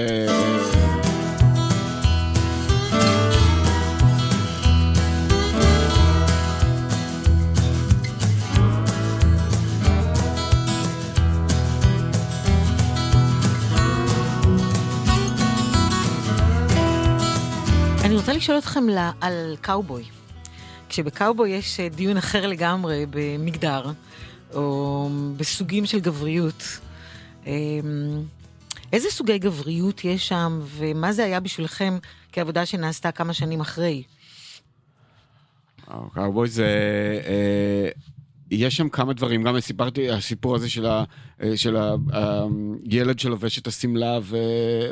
רוצה לשאול אתכם על קאובוי. כשבקאובוי יש אה, דיון אחר לגמרי במגדר, או בסוגים של גבריות. איזה סוגי גבריות יש שם, ומה זה היה בשבילכם כעבודה שנעשתה כמה שנים אחרי? קאובוי זה... אה, יש שם כמה דברים, גם סיפרתי, הסיפור הזה של, ה, של הילד שלובש את השמלה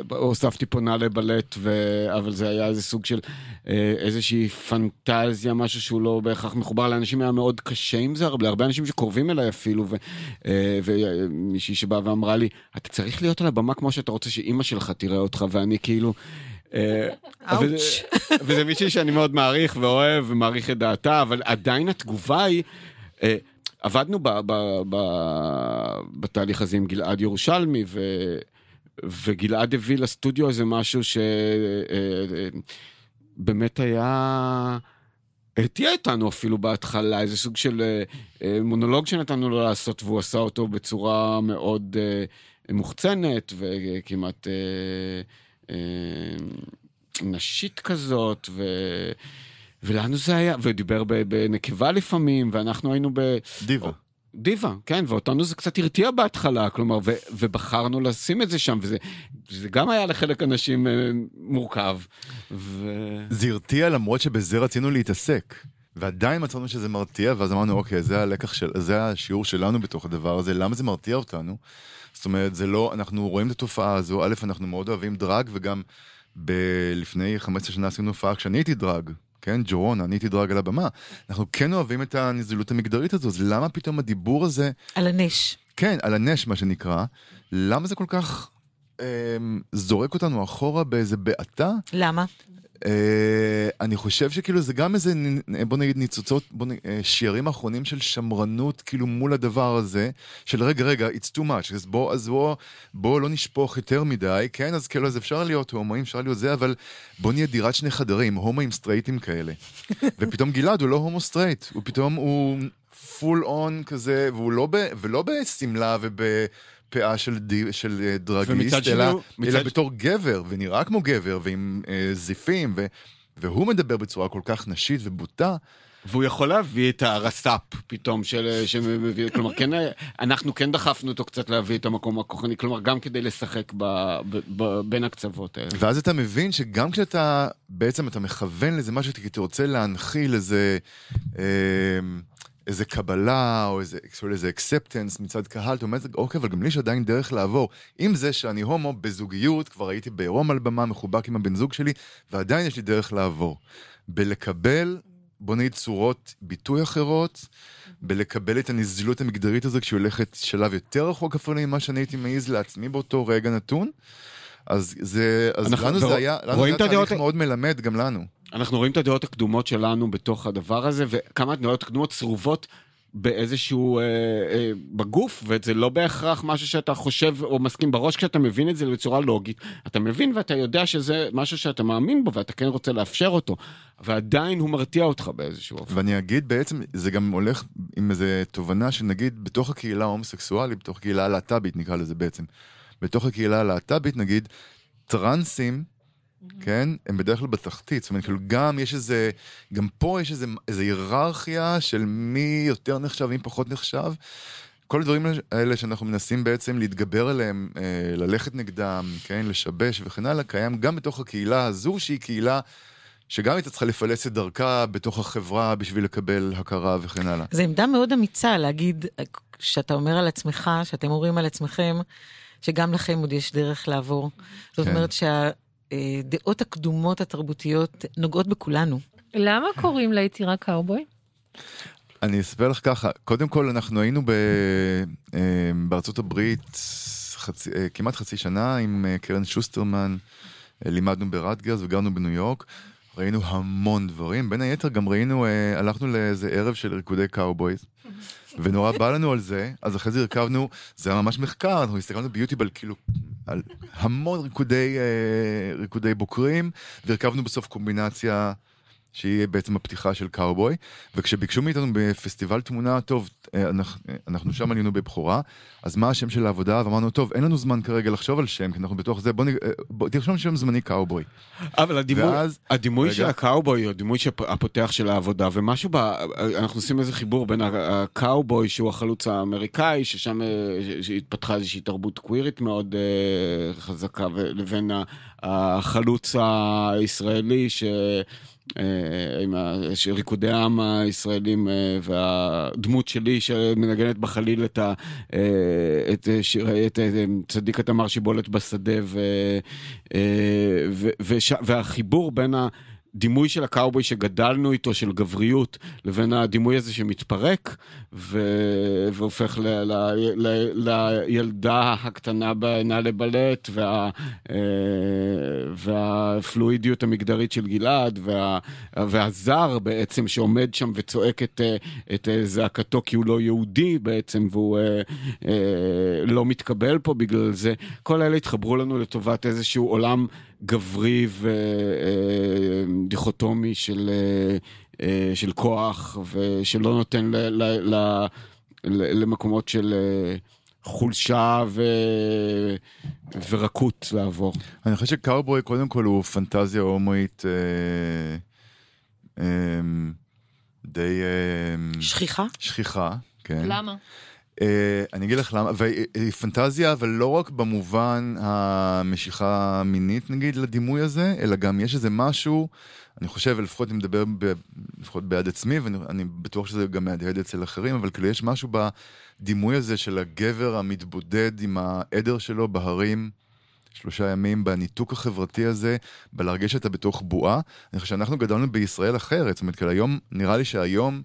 והוספתי פה נעלי בלט, ו, אבל זה היה איזה סוג של אה, איזושהי פנטזיה, משהו שהוא לא בהכרח מחובר לאנשים, היה מאוד קשה עם זה, להרבה אנשים שקרובים אליי אפילו, ו, אה, ומישהי שבאה ואמרה לי, אתה צריך להיות על הבמה כמו שאתה רוצה שאימא שלך תראה אותך, ואני כאילו... אה, וזה מישהי שאני מאוד מעריך ואוהב ומעריך את דעתה, אבל עדיין התגובה היא... עבדנו ב, ב, ב, בתהליך הזה עם גלעד ירושלמי, ו, וגלעד הביא לסטודיו איזה משהו שבאמת אה, אה, היה... הרתיע אותנו אפילו בהתחלה, איזה סוג של אה, מונולוג שנתנו לו לעשות, והוא עשה אותו בצורה מאוד מוחצנת וכמעט נשית כזאת, ו... ולנו זה היה, ודיבר בנקבה לפעמים, ואנחנו היינו ב... דיווה. דיווה, כן, ואותנו זה קצת הרתיע בהתחלה, כלומר, ו, ובחרנו לשים את זה שם, וזה זה גם היה לחלק אנשים אה, מורכב. ו... זה הרתיע למרות שבזה רצינו להתעסק. ועדיין מצאנו שזה מרתיע, ואז אמרנו, אוקיי, זה הלקח של, זה השיעור שלנו בתוך הדבר הזה, למה זה מרתיע אותנו? זאת אומרת, זה לא, אנחנו רואים את התופעה הזו, א', אנחנו מאוד אוהבים דרג, וגם ב- לפני 15 שנה עשינו הופעה כשאני הייתי דרג, כן, ג'ורון, אני הייתי דרג על הבמה. אנחנו כן אוהבים את הנזילות המגדרית הזו, אז למה פתאום הדיבור הזה... על הנש. כן, על הנש, מה שנקרא. למה זה כל כך אה, זורק אותנו אחורה באיזה בעתה? למה? אה, אני חושב שכאילו זה גם איזה, בוא נגיד ניצוצות, בוא נגיד, אה, שיערים אחרונים של שמרנות כאילו מול הדבר הזה, של רגע, רגע, it's too much, אז בוא, אז בוא, בוא לא נשפוך יותר מדי, כן? אז כאילו, אז אפשר להיות הומואים, אפשר להיות זה, אבל בוא נהיה דירת שני חדרים, הומואים סטרייטים כאלה. ופתאום גלעד הוא לא הומו סטרייט, הוא פתאום, הוא full on כזה, והוא לא ב, ולא בשמלה וב... פאה של, די, של אה, דראגיסט, אלא, מצד... אלא בתור גבר, ונראה כמו גבר, ועם אה, זיפים, ו, והוא מדבר בצורה כל כך נשית ובוטה. והוא יכול להביא את הרס"פ פתאום, של, אה, שמביא, כלומר, כן, אה, אנחנו כן דחפנו אותו קצת להביא את המקום הכוחני, כלומר, גם כדי לשחק ב, ב, ב, בין הקצוות האלה. ואז אתה מבין שגם כשאתה, בעצם אתה מכוון לזה משהו, כי אתה רוצה להנחיל איזה... אה, איזה קבלה או איזה, איזה אקספטנס מצד קהל, אתה אומר, אוקיי, אבל גם לי יש עדיין דרך לעבור. עם זה שאני הומו בזוגיות, כבר הייתי בעירום על במה, מחובק עם הבן זוג שלי, ועדיין יש לי דרך לעבור. בלקבל, בוא נגיד, צורות ביטוי אחרות, בלקבל את הנזילות המגדרית הזו כשהיא הולכת שלב יותר רחוק אפילו ממה שאני הייתי מעז לעצמי באותו רגע נתון. אז זה, אז לנו זה היה, לנו זה היה תהליך מאוד מלמד גם לנו. אנחנו רואים את הדעות הקדומות שלנו בתוך הדבר הזה, וכמה דעות קדומות צרובות באיזשהו, אה, אה, בגוף, וזה לא בהכרח משהו שאתה חושב או מסכים בראש כשאתה מבין את זה בצורה לוגית. אתה מבין ואתה יודע שזה משהו שאתה מאמין בו ואתה כן רוצה לאפשר אותו, ועדיין הוא מרתיע אותך באיזשהו אופן. ואני אגיד בעצם, זה גם הולך עם איזו תובנה שנגיד בתוך הקהילה ההומוסקסואלית, בתוך הקהילה הלהט"בית נקרא לזה בעצם, בתוך הקהילה הלהט"בית נגיד, טרנסים, כן? הם בדרך כלל בתחתית, זאת אומרת, כאילו גם יש איזה, גם פה יש איזה, איזה היררכיה של מי יותר נחשב, מי פחות נחשב. כל הדברים האלה שאנחנו מנסים בעצם להתגבר עליהם, אה, ללכת נגדם, כן, לשבש וכן הלאה, קיים גם בתוך הקהילה הזו, שהיא קהילה שגם הייתה צריכה לפלס את דרכה בתוך החברה בשביל לקבל הכרה וכן הלאה. זו עמדה מאוד אמיצה להגיד, שאתה אומר על עצמך, שאתם אומרים על עצמכם, שגם לכם עוד יש דרך לעבור. כן. זאת אומרת שה... הדעות הקדומות התרבותיות נוגעות בכולנו. למה קוראים ליצירה קאובוי? אני אספר לך ככה, קודם כל אנחנו היינו ב... אה, בארצות הברית חצי, אה, כמעט חצי שנה עם אה, קרן שוסטרמן, למדנו ברטגרס וגרנו בניו יורק, ראינו המון דברים, בין היתר גם ראינו, הלכנו לאיזה ערב של ריקודי קאובויז. ונורא בא לנו על זה, אז אחרי זה הרכבנו, זה היה ממש מחקר, אנחנו הסתכלנו ביוטיוב על כאילו, על המון ריקודי, אה, ריקודי בוקרים, והרכבנו בסוף קומבינציה שהיא בעצם הפתיחה של קאובוי, וכשביקשו מאיתנו בפסטיבל תמונע, טוב, אה, אנחנו, אנחנו שם עלינו בבכורה, אז מה השם של העבודה? ואמרנו, טוב, אין לנו זמן כרגע לחשוב על שם, כי אנחנו בתוך זה, בוא, נ... בוא תרשום שם זמני קאובוי. אבל הדימוי, ואז- הדימוי רגע. של הקאובוי, הוא הדימוי הפותח של העבודה, ומשהו ב... אנחנו עושים איזה חיבור בין הקאובוי, שהוא החלוץ האמריקאי, ששם אה, שהתפתחה איזושהי תרבות קווירית מאוד אה, חזקה, לבין החלוץ הישראלי, ש... אה, עם ה- ש- ריקודי העם הישראלים אה, והדמות שלי שמנגנת בחליל את, ה, אה, את, אה, שיר, את אה, צדיק התמר שיבולת בשדה ו, אה, ו, וש, והחיבור בין הדימוי של הקאובוי שגדלנו איתו של גבריות לבין הדימוי הזה שמתפרק ו, והופך ל, ל, ל, לילדה הקטנה בנעלי בלט וה, אה, והפלואידיות המגדרית של גלעד וה, והזר בעצם שעומד שם וצועק את, אה, את אה, זעקתו כי הוא לא יהודי בעצם והוא לא מתקבל פה בגלל זה. כל אלה התחברו לנו לטובת איזשהו עולם גברי ודיכוטומי של, אה, אה, של כוח ושלא נותן ל, ל, ל, ל, למקומות של אה, חולשה ו, ורקות לעבור. אני חושב שקאובוי קודם כל הוא פנטזיה הומואית אה, אה, די אה, שכיחה? שכיחה, כן. למה? אה, אני אגיד לך למה, והיא פנטזיה, אבל לא רק במובן המשיכה המינית נגיד לדימוי הזה, אלא גם יש איזה משהו, אני חושב, לפחות אני מדבר ב, לפחות בעד עצמי, ואני אני בטוח שזה גם מהדהד אצל אחרים, אבל כאילו יש משהו בדימוי הזה של הגבר המתבודד עם העדר שלו בהרים. שלושה ימים בניתוק החברתי הזה, בלהרגיש שאתה בתוך בועה. אני חושב שאנחנו גדלנו בישראל אחרת, זאת אומרת, כאילו היום, נראה לי שהיום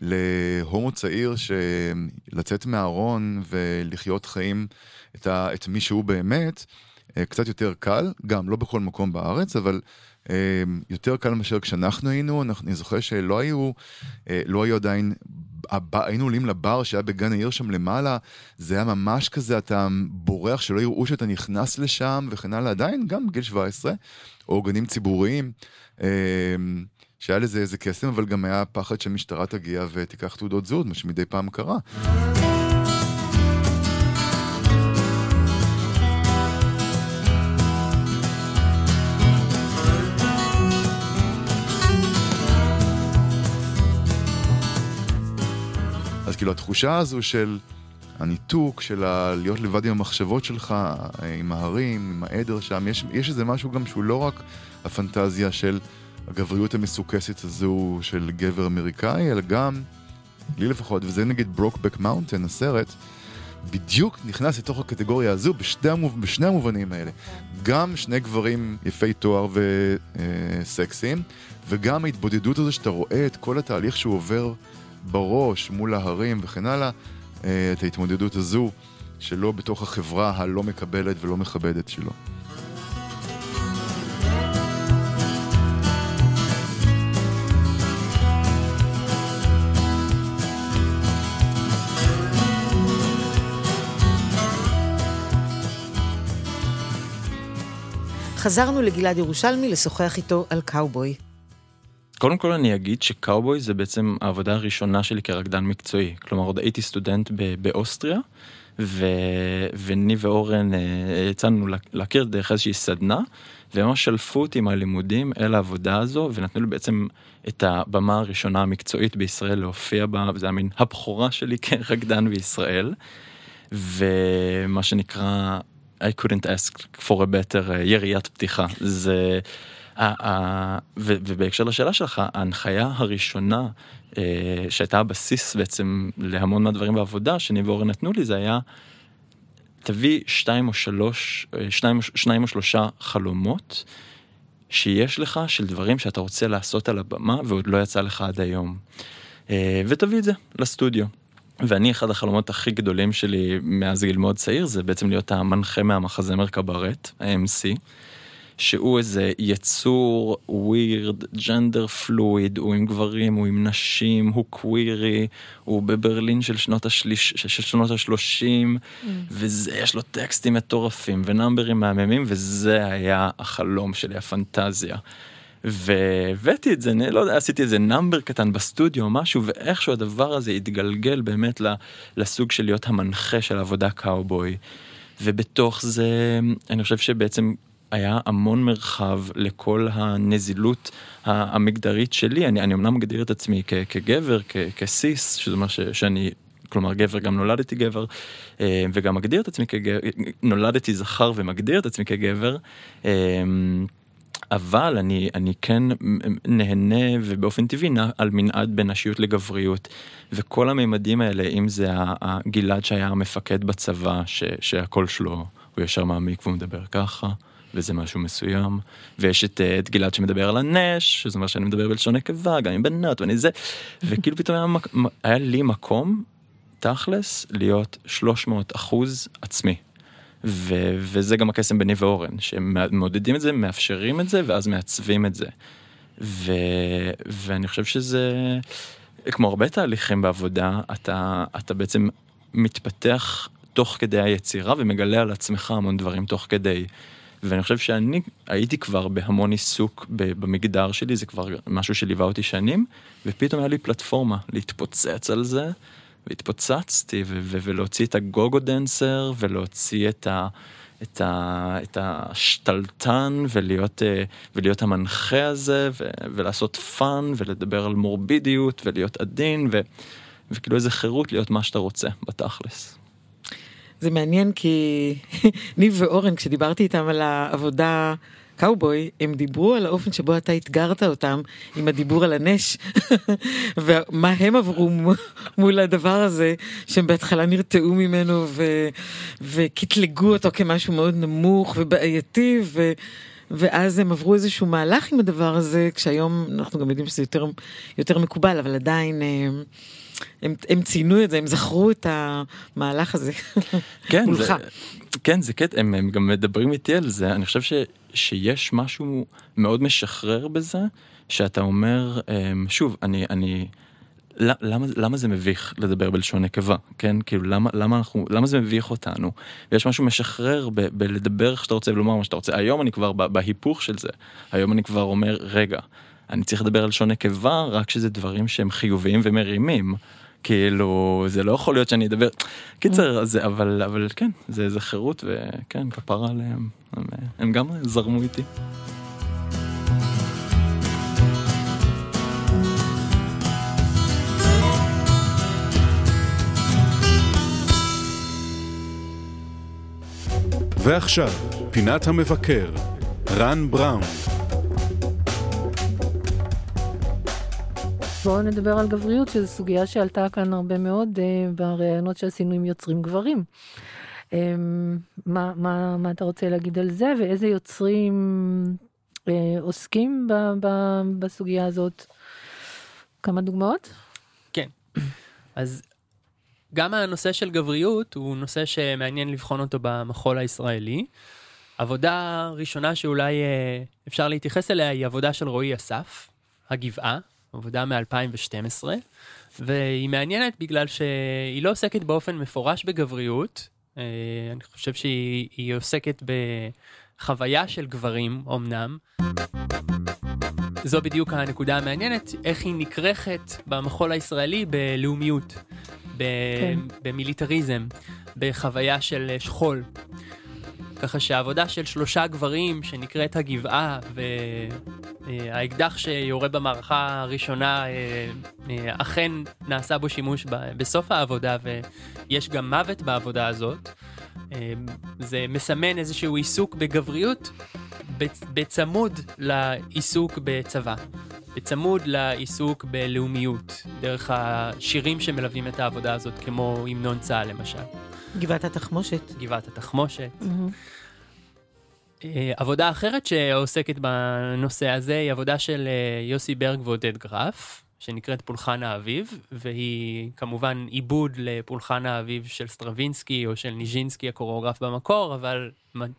להומו צעיר שלצאת מהארון ולחיות חיים את, ה, את מי שהוא באמת, אה, קצת יותר קל, גם לא בכל מקום בארץ, אבל אה, יותר קל מאשר כשאנחנו היינו, אני זוכר שלא היו, אה, לא היו עדיין, הב- היינו עולים לבר שהיה בגן העיר שם למעלה, זה היה ממש כזה, אתה בורח שלא יראו שאתה נכנס לשם וכן הלאה, עדיין גם בגיל 17, או גנים ציבוריים. שהיה לזה איזה קסם, אבל גם היה פחד שהמשטרה תגיע ותיקח תעודות זהות, מה שמדי פעם קרה. אז כאילו התחושה הזו של הניתוק, של ה- להיות לבד עם המחשבות שלך, עם ההרים, עם העדר שם, יש, יש איזה משהו גם שהוא לא רק הפנטזיה של הגבריות המסוכסת הזו של גבר אמריקאי, אלא גם, לי לפחות, וזה נגיד ברוקבק מאונטן, הסרט, בדיוק נכנס לתוך הקטגוריה הזו בשני, המוב... בשני המובנים האלה. גם שני גברים יפי תואר וסקסיים, וגם ההתבודדות הזו שאתה רואה את כל התהליך שהוא עובר בראש מול ההרים וכן הלאה, אה, את ההתמודדות הזו שלו בתוך החברה הלא מקבלת ולא מכבדת שלו. חזרנו לגלעד ירושלמי לשוחח איתו על קאובוי. קודם כל אני אגיד שקאובוי זה בעצם העבודה הראשונה שלי כרקדן מקצועי. כלומר, עוד הייתי סטודנט באוסטריה, ו... וני ואורן אה, יצאנו לה- להכיר דרך איזושהי סדנה, וממש שלפו אותי מהלימודים אל העבודה הזו, ונתנו לי בעצם את הבמה הראשונה המקצועית בישראל להופיע בה, וזה היה מין הבכורה שלי כרקדן בישראל. ומה שנקרא, I couldn't ask for a better uh, יריית פתיחה. זה... ה- ו- ובהקשר לשאלה שלך, ההנחיה הראשונה אה, שהייתה הבסיס בעצם להמון מהדברים בעבודה שני ואורן נתנו לי, זה היה תביא שתיים או שלוש, אה, שניים, שניים או שלושה חלומות שיש לך של דברים שאתה רוצה לעשות על הבמה ועוד לא יצא לך עד היום. אה, ותביא את זה לסטודיו. ואני, אחד החלומות הכי גדולים שלי מאז גיל מאוד צעיר, זה בעצם להיות המנחה מהמחזמר קברט, ה-MC, שהוא איזה יצור ווירד, ג'נדר פלואיד, הוא עם גברים, הוא עם נשים, הוא קווירי, הוא בברלין של שנות, השליש, של שנות השלושים, וזה, יש לו טקסטים מטורפים ונאמברים מהממים, וזה היה החלום שלי, הפנטזיה. והבאתי את זה, אני לא יודע, עשיתי איזה נאמבר קטן בסטודיו או משהו, ואיכשהו הדבר הזה התגלגל באמת לסוג של להיות המנחה של עבודה קאובוי. ובתוך זה, אני חושב שבעצם היה המון מרחב לכל הנזילות המגדרית שלי. אני, אני אמנם מגדיר את עצמי כ, כגבר, כ, כסיס, שזה ש, שאני, כלומר גבר, גם נולדתי גבר, אה, וגם מגדיר את עצמי כגבר, נולדתי זכר ומגדיר את עצמי כגבר. אה, אבל אני, אני כן נהנה ובאופן טבעי נע על מנעד בין נשיות לגבריות. וכל הממדים האלה, אם זה הגלעד שהיה המפקד בצבא, ש, שהקול שלו הוא ישר מעמיק והוא מדבר ככה. וזה משהו מסוים, ויש את, את גלעד שמדבר על הנש, שזה מה שאני מדבר בלשון נקבה, גם עם בנות ואני זה, וכאילו פתאום היה, היה לי מקום, תכלס, להיות 300 אחוז עצמי. ו- וזה גם הקסם בני ואורן, שהם מעודדים את זה, מאפשרים את זה, ואז מעצבים את זה. ו- ואני חושב שזה, כמו הרבה תהליכים בעבודה, אתה, אתה בעצם מתפתח תוך כדי היצירה ומגלה על עצמך המון דברים תוך כדי. ואני חושב שאני הייתי כבר בהמון עיסוק במגדר שלי, זה כבר משהו שליווה אותי שנים, ופתאום היה לי פלטפורמה להתפוצץ על זה, והתפוצצתי, ו- ו- ולהוציא את ה go-go dancer, ולהוציא את ה... את, ה, את השתלטן ולהיות, אה, ולהיות המנחה הזה ו, ולעשות fun ולדבר על מורבידיות ולהיות עדין ו, וכאילו איזה חירות להיות מה שאתה רוצה בתכלס. זה מעניין כי ניב ואורן, כשדיברתי איתם על העבודה קאובוי, הם דיברו על האופן שבו אתה אתגרת אותם עם הדיבור על הנש, ומה הם עברו מול הדבר הזה, שהם בהתחלה נרתעו ממנו ו- וקטלגו אותו כמשהו מאוד נמוך ובעייתי, ו... ואז הם עברו איזשהו מהלך עם הדבר הזה, כשהיום אנחנו גם יודעים שזה יותר, יותר מקובל, אבל עדיין... הם, הם, הם ציינו את זה, הם זכרו את המהלך הזה כן, מולך. זה, כן, זה קטע, הם, הם גם מדברים איתי על זה, אני חושב ש, שיש משהו מאוד משחרר בזה, שאתה אומר, אמ, שוב, אני, אני, למה, למה זה מביך לדבר בלשון נקבה, כן? כאילו, למה, למה, אנחנו, למה זה מביך אותנו? ויש משהו משחרר ב, בלדבר איך שאתה רוצה ולומר מה שאתה רוצה. היום אני כבר בהיפוך של זה. היום אני כבר אומר, רגע, אני צריך לדבר על לשון נקבה רק שזה דברים שהם חיוביים ומרימים. כאילו, זה לא יכול להיות שאני אדבר... קיצר, זה, אבל, אבל כן, זה, זה חירות וכן, כפרה עליהם. הם, הם גם זרמו איתי. ועכשיו, פינת המבקר, רן בראון. בואו נדבר על גבריות, שזו סוגיה שעלתה כאן הרבה מאוד uh, בראיונות שעשינו עם יוצרים גברים. Um, מה, מה, מה אתה רוצה להגיד על זה, ואיזה יוצרים uh, עוסקים ב, ב, בסוגיה הזאת? כמה דוגמאות? כן. אז גם הנושא של גבריות הוא נושא שמעניין לבחון אותו במחול הישראלי. עבודה ראשונה שאולי אפשר להתייחס אליה היא עבודה של רועי אסף, הגבעה, עבודה מ-2012, והיא מעניינת בגלל שהיא לא עוסקת באופן מפורש בגבריות, אה, אני חושב שהיא עוסקת בחוויה של גברים אמנם. זו בדיוק הנקודה המעניינת, איך היא נכרכת במחול הישראלי בלאומיות. כן. במיליטריזם, בחוויה של שכול. ככה שהעבודה של שלושה גברים שנקראת הגבעה, והאקדח שיורה במערכה הראשונה, אה, אה, אכן נעשה בו שימוש בסוף העבודה, ויש גם מוות בעבודה הזאת. אה, זה מסמן איזשהו עיסוק בגבריות בצמוד לעיסוק בצבא. בצמוד לעיסוק בלאומיות, דרך השירים שמלווים את העבודה הזאת, כמו המנון צה"ל למשל. גבעת התחמושת. גבעת התחמושת. Mm-hmm. עבודה אחרת שעוסקת בנושא הזה היא עבודה של אה, יוסי ברג ועודד גרף, שנקראת פולחן האביב, והיא כמובן עיבוד לפולחן האביב של סטרווינסקי או של ניז'ינסקי הקוריאוגרף במקור, אבל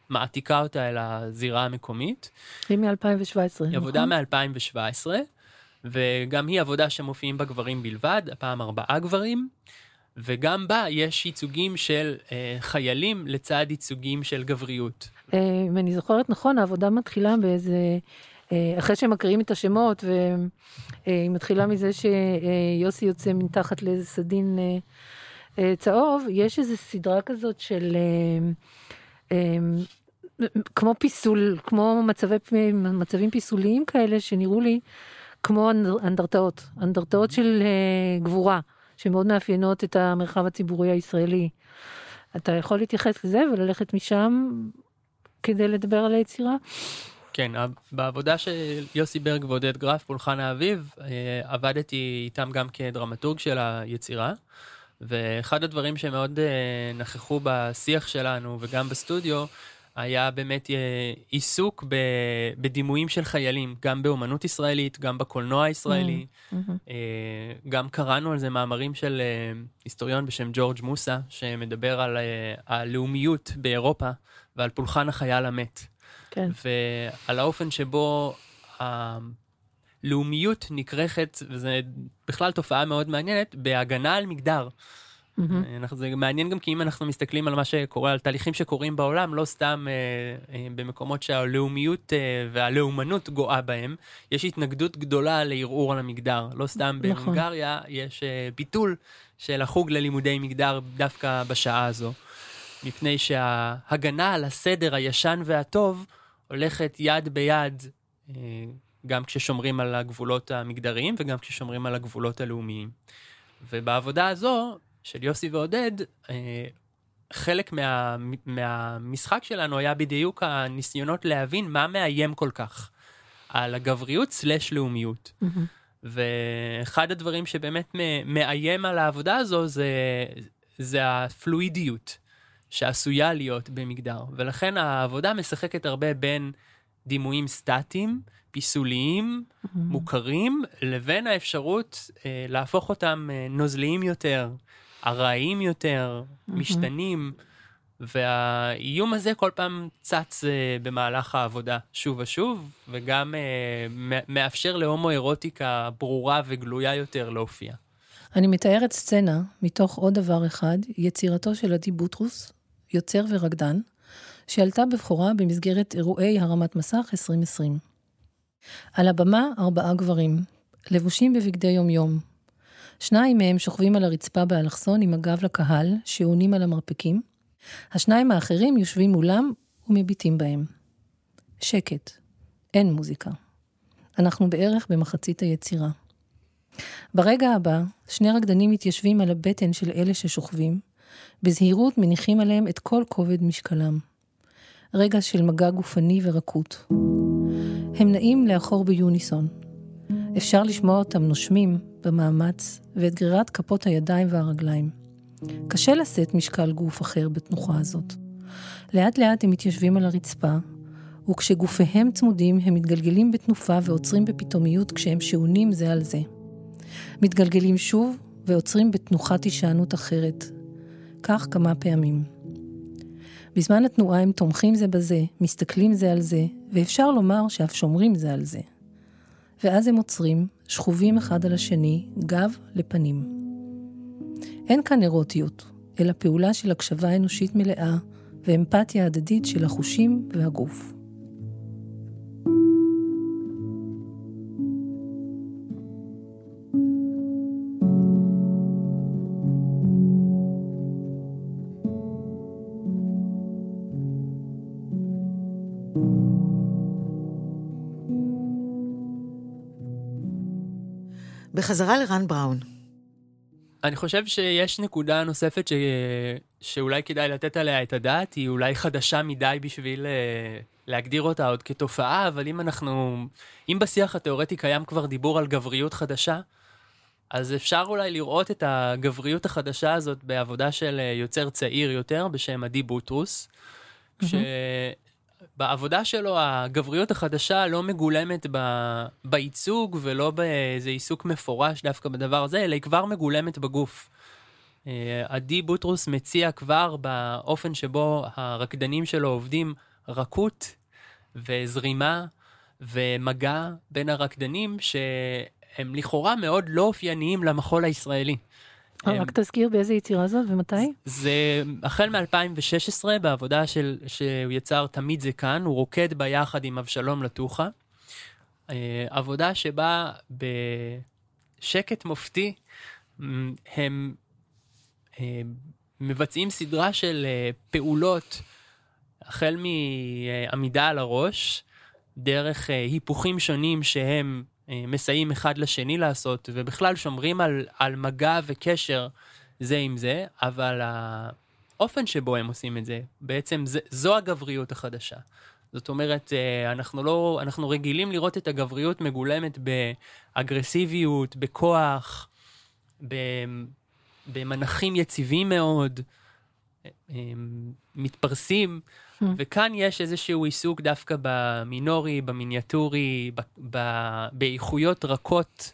מעתיקה אותה אל הזירה המקומית. היא מ-2017, נכון? היא עבודה מ-2017, וגם היא עבודה שמופיעים בה גברים בלבד, הפעם ארבעה גברים, וגם בה יש ייצוגים של אה, חיילים לצד ייצוגים של גבריות. אה, אם אני זוכרת נכון, העבודה מתחילה באיזה אה, אחרי שמקריאים את השמות, והיא מתחילה מזה שיוסי יוצא מתחת לאיזה סדין אה, אה, צהוב, יש איזו סדרה כזאת של... כמו פיסול, כמו מצבי, מצבים פיסוליים כאלה שנראו לי כמו אנדרטאות, אנדרטאות של גבורה, שמאוד מאפיינות את המרחב הציבורי הישראלי. אתה יכול להתייחס לזה וללכת משם כדי לדבר על היצירה? כן, בעבודה של יוסי ברג ועודד גרף, פולחן האביב, אה, עבדתי איתם גם כדרמטורג של היצירה, ואחד הדברים שמאוד אה, נכחו בשיח שלנו וגם בסטודיו, היה באמת אה, עיסוק בדימויים של חיילים, גם באומנות ישראלית, גם בקולנוע הישראלי. Mm-hmm. גם קראנו על זה מאמרים של היסטוריון בשם ג'ורג' מוסה, שמדבר על הלאומיות באירופה ועל פולחן החייל המת. כן. ועל האופן שבו הלאומיות נכרכת, וזו בכלל תופעה מאוד מעניינת, בהגנה על מגדר. Mm-hmm. זה מעניין גם כי אם אנחנו מסתכלים על מה שקורה, על תהליכים שקורים בעולם, לא סתם אה, אה, במקומות שהלאומיות אה, והלאומנות גואה בהם, יש התנגדות גדולה לערעור על המגדר. לא סתם נכון. בהונגריה יש אה, ביטול של החוג ללימודי מגדר דווקא בשעה הזו. מפני שההגנה על הסדר הישן והטוב הולכת יד ביד, אה, גם כששומרים על הגבולות המגדריים וגם כששומרים על הגבולות הלאומיים. ובעבודה הזו של יוסי ועודד, אה, חלק מה, מהמשחק שלנו היה בדיוק הניסיונות להבין מה מאיים כל כך על הגבריות סלש לאומיות. Mm-hmm. ואחד הדברים שבאמת מאיים על העבודה הזו זה, זה הפלואידיות. שעשויה להיות במגדר. ולכן העבודה משחקת הרבה בין דימויים סטטיים, פיסוליים, mm-hmm. מוכרים, לבין האפשרות אה, להפוך אותם אה, נוזליים יותר, ארעיים יותר, mm-hmm. משתנים. והאיום הזה כל פעם צץ uh, במהלך העבודה שוב ושוב, וגם uh, מאפשר להומואירוטיקה ברורה וגלויה יותר להופיע. אני מתארת סצנה מתוך עוד דבר אחד, יצירתו של עדי בוטרוס, יוצר ורקדן, שעלתה בבכורה במסגרת אירועי הרמת מסך 2020. על הבמה ארבעה גברים, לבושים בבגדי יומיום. שניים מהם שוכבים על הרצפה באלכסון עם הגב לקהל, שעונים על המרפקים. השניים האחרים יושבים מולם ומביטים בהם. שקט. אין מוזיקה. אנחנו בערך במחצית היצירה. ברגע הבא, שני רקדנים מתיישבים על הבטן של אלה ששוכבים, בזהירות מניחים עליהם את כל כובד משקלם. רגע של מגע גופני ורקות. הם נעים לאחור ביוניסון. אפשר לשמוע אותם נושמים במאמץ ואת גרירת כפות הידיים והרגליים. קשה לשאת משקל גוף אחר בתנוחה הזאת. לאט לאט הם מתיישבים על הרצפה, וכשגופיהם צמודים הם מתגלגלים בתנופה ועוצרים בפתאומיות כשהם שעונים זה על זה. מתגלגלים שוב ועוצרים בתנוחת הישענות אחרת, כך כמה פעמים. בזמן התנועה הם תומכים זה בזה, מסתכלים זה על זה, ואפשר לומר שאף שומרים זה על זה. ואז הם עוצרים, שכובים אחד על השני, גב לפנים. אין כאן אירוטיות, אלא פעולה של הקשבה אנושית מלאה ואמפתיה הדדית של החושים והגוף. בחזרה לרן בראון. אני חושב שיש נקודה נוספת ש... שאולי כדאי לתת עליה את הדעת, היא אולי חדשה מדי בשביל uh, להגדיר אותה עוד כתופעה, אבל אם אנחנו, אם בשיח התיאורטי קיים כבר דיבור על גבריות חדשה, אז אפשר אולי לראות את הגבריות החדשה הזאת בעבודה של אה, יוצר צעיר יותר בשם עדי בוטרוס, mm-hmm. בעבודה שלו הגבריות החדשה לא מגולמת ב... בייצוג ולא באיזה עיסוק מפורש דווקא בדבר הזה, אלא היא כבר מגולמת בגוף. אה, עדי בוטרוס מציע כבר באופן שבו הרקדנים שלו עובדים רכות וזרימה ומגע בין הרקדנים שהם לכאורה מאוד לא אופייניים למחול הישראלי. אה, רק תזכיר באיזה יצירה זאת ומתי? זה החל מ-2016 בעבודה של, שהוא יצר תמיד זה כאן, הוא רוקד ביחד עם אבשלום לטוחה. אה, עבודה שבה בשקט מופתי הם אה, מבצעים סדרה של פעולות, החל מעמידה על הראש, דרך היפוכים שונים שהם מסייעים אחד לשני לעשות, ובכלל שומרים על, על מגע וקשר זה עם זה, אבל האופן שבו הם עושים את זה, בעצם זה, זו הגבריות החדשה. זאת אומרת, אה, אנחנו לא, אנחנו רגילים לראות את הגבריות מגולמת באגרסיביות, בכוח, במנחים יציבים מאוד, אה, מתפרסים, hmm. וכאן יש איזשהו עיסוק דווקא במינורי, במיניאטורי, באיכויות רכות.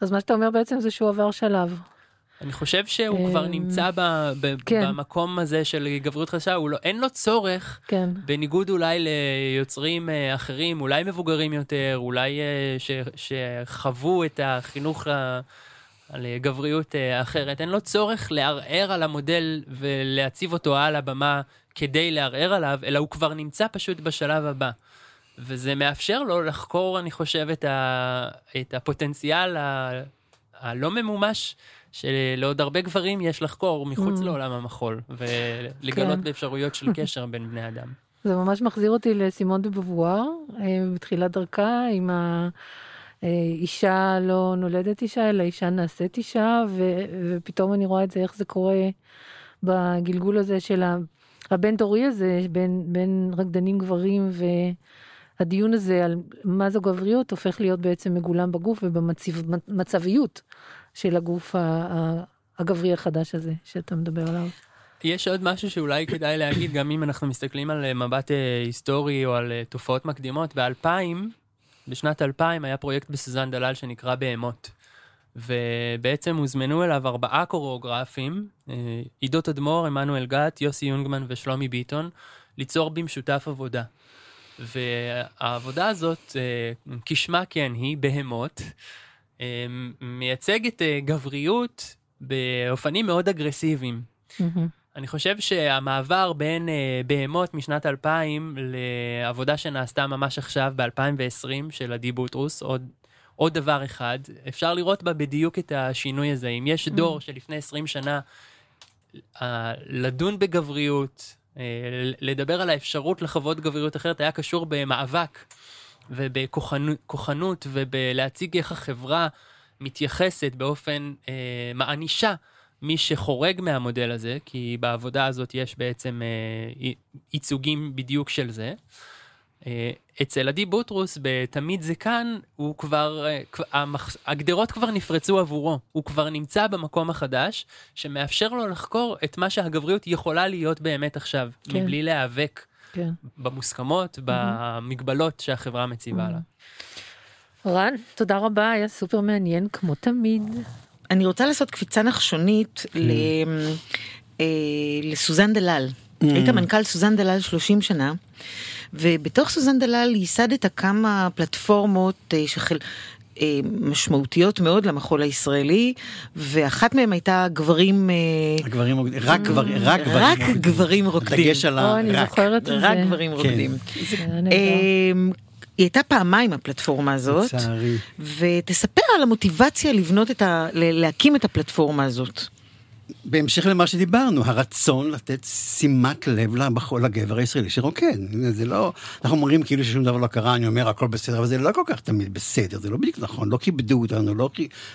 אז מה שאתה אומר בעצם זה שהוא עבר שלב. אני חושב שהוא כבר אמ, נמצא ב, ב, כן. במקום הזה של גבריות חדשה, לא, אין לו צורך, כן. בניגוד אולי ליוצרים אה, אחרים, אולי מבוגרים יותר, אולי אה, ש, שחוו את החינוך על גבריות אה, אחרת, אין לו צורך לערער על המודל ולהציב אותו על הבמה כדי לערער עליו, אלא הוא כבר נמצא פשוט בשלב הבא. וזה מאפשר לו לחקור, אני חושב, את, ה, את הפוטנציאל ה, הלא ממומש שלעוד הרבה גברים יש לחקור מחוץ mm. לעולם המחול, ולגלות כן. באפשרויות של קשר בין בני אדם. זה ממש מחזיר אותי לסימון דה בבואר, אה, בתחילת דרכה, עם האישה לא נולדת אישה, אלא אישה נעשית אישה, ו, ופתאום אני רואה את זה, איך זה קורה בגלגול הזה של הבן דורי הזה, בין, בין רקדנים גברים, והדיון הזה על מה זו גבריות הופך להיות בעצם מגולם בגוף ובמצביות. של הגוף הגברי החדש הזה שאתה מדבר עליו. יש עוד משהו שאולי כדאי להגיד, גם אם אנחנו מסתכלים על אה, מבט אה, היסטורי או על אה, תופעות מקדימות, ב-2000, בשנת 2000 היה פרויקט בסוזן דלל שנקרא בהמות. ובעצם הוזמנו אליו ארבעה קוריאוגרפים, עידו תדמור, עמנואל גת, יוסי יונגמן ושלומי ביטון, ליצור במשותף עבודה. והעבודה הזאת, כשמה כן היא, בהמות, אמ, מייצגת אה, גבריות באופנים מאוד אגרסיביים. אני חושב שהמעבר בין בהמות משנת 2000 לעבודה שנעשתה ממש עכשיו ב-2020 של עדי בוטרוס, עוד, עוד דבר אחד, אפשר לראות בה בדיוק את השינוי הזה. אם יש דור שלפני 20 שנה uh, לדון בגבריות, uh, לדבר על האפשרות לחוות גבריות אחרת היה קשור במאבק ובכוחנות ובלהציג איך החברה מתייחסת באופן אה, מענישה מי שחורג מהמודל הזה, כי בעבודה הזאת יש בעצם אה, ייצוגים בדיוק של זה. אה, אצל עדי בוטרוס ב"תמיד זה כאן", הוא כבר, אה, המח, הגדרות כבר נפרצו עבורו. הוא כבר נמצא במקום החדש, שמאפשר לו לחקור את מה שהגבריות יכולה להיות באמת עכשיו, כן. מבלי להיאבק כן. במוסכמות, mm-hmm. במגבלות שהחברה מציבה mm-hmm. לה. רן, תודה רבה, היה סופר מעניין כמו תמיד. אני רוצה לעשות קפיצה נחשונית כן. ל... אה, לסוזן דלל. Mm. היית מנכ"ל סוזן דלל 30 שנה, ובתוך סוזן דלל ייסדת כמה פלטפורמות אה, שחל... אה, משמעותיות מאוד למחול הישראלי, ואחת מהן הייתה גברים... אה, הגברים רוקדים, רק גברים, רק גברים רק גברים רוקדים. דגש על ה... אני זוכרת את זה. רק גברים רוקדים. כן. היא הייתה פעמיים הפלטפורמה הזאת. לצערי. ותספר על המוטיבציה לבנות את ה... להקים את הפלטפורמה הזאת. בהמשך למה שדיברנו, הרצון לתת שימת לב לבחור, לגבר הישראלי שרוקד. זה לא, אנחנו אומרים כאילו ששום דבר לא קרה, אני אומר הכל בסדר, אבל זה לא כל כך תמיד בסדר, זה לא בדיוק נכון, לא כיבדו אותנו, לא,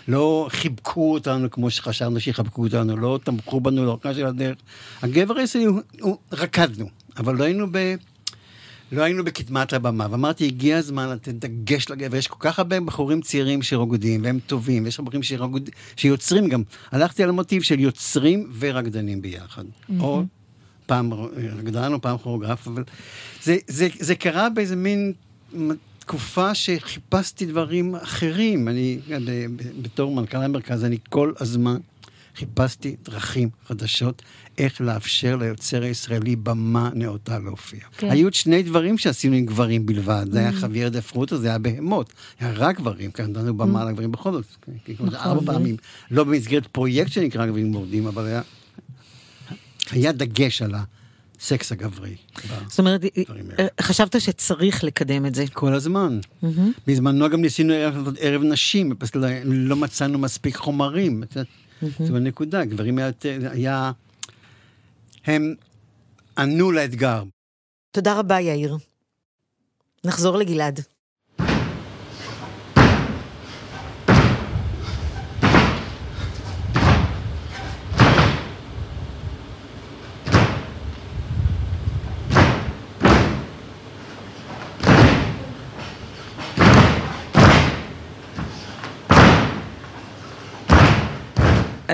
לא חיבקו אותנו כמו שחשבנו שיחבקו אותנו, לא תמכו בנו לאורכה של הדרך. הגבר הישראלי, הוא, הוא, רקדנו, אבל לא היינו ב... לא היינו בקדמת הבמה, ואמרתי, הגיע הזמן לתת דגש לגבר, יש כל כך הרבה בחורים צעירים שרוקדים, והם טובים, ויש בחורים שרוקד... שיוצרים גם. הלכתי על המוטיב של יוצרים ורקדנים ביחד. Mm-hmm. או פעם רקדן או פעם כוריאוגרף, אבל זה, זה, זה קרה באיזה מין תקופה שחיפשתי דברים אחרים. אני, בתור מנכ"ל המרכז, אני כל הזמן חיפשתי דרכים חדשות איך לאפשר ליוצר הישראלי במה נאותה להופיע. כן. היו עוד שני דברים שעשינו עם גברים בלבד, זה היה mm. חוויאר דה פרוטו, זה היה בהמות, היה רק גברים, כאן נתנו במה mm. לגברים בכל זאת, נכון. ארבע פעמים, לא במסגרת פרויקט שנקרא גברים מורדים, אבל היה, היה דגש על הסקס הגברי. זאת אומרת, בדברים האלה. חשבת שצריך לקדם את זה. כל הזמן. בזמנו גם ניסינו לעשות ערב נשים, לא מצאנו מספיק חומרים. זו הנקודה, גברים היה, היה... הם ענו לאתגר. תודה רבה, יאיר. נחזור לגלעד.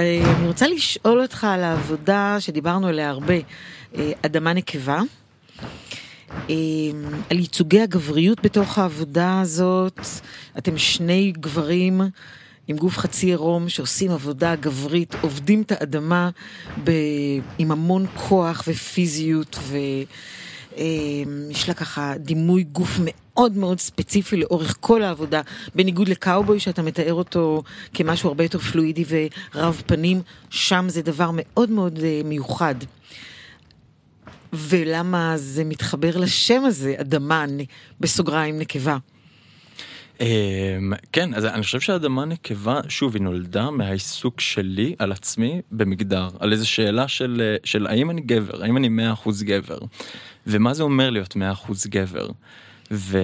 אה, אני רוצה לשאול אותך על העבודה שדיברנו עליה הרבה, אה, אדמה נקבה. אה, על ייצוגי הגבריות בתוך העבודה הזאת. אתם שני גברים עם גוף חצי עירום שעושים עבודה גברית, עובדים את האדמה ב... עם המון כוח ופיזיות, ויש לה ככה דימוי גוף מאוד מאוד ספציפי לאורך כל העבודה, בניגוד לקאובוי שאתה מתאר אותו כמשהו הרבה יותר פלואידי ורב פנים, שם זה דבר מאוד מאוד אה, מיוחד. ולמה זה מתחבר לשם הזה, אדמה, בסוגריים נקבה. אמ, כן, אז אני חושב שהאדמה נקבה, שוב, היא נולדה מהעיסוק שלי על עצמי במגדר, על איזו שאלה של, אה, של האם אני גבר, האם אני 100% גבר, ומה זה אומר להיות 100% גבר. ו...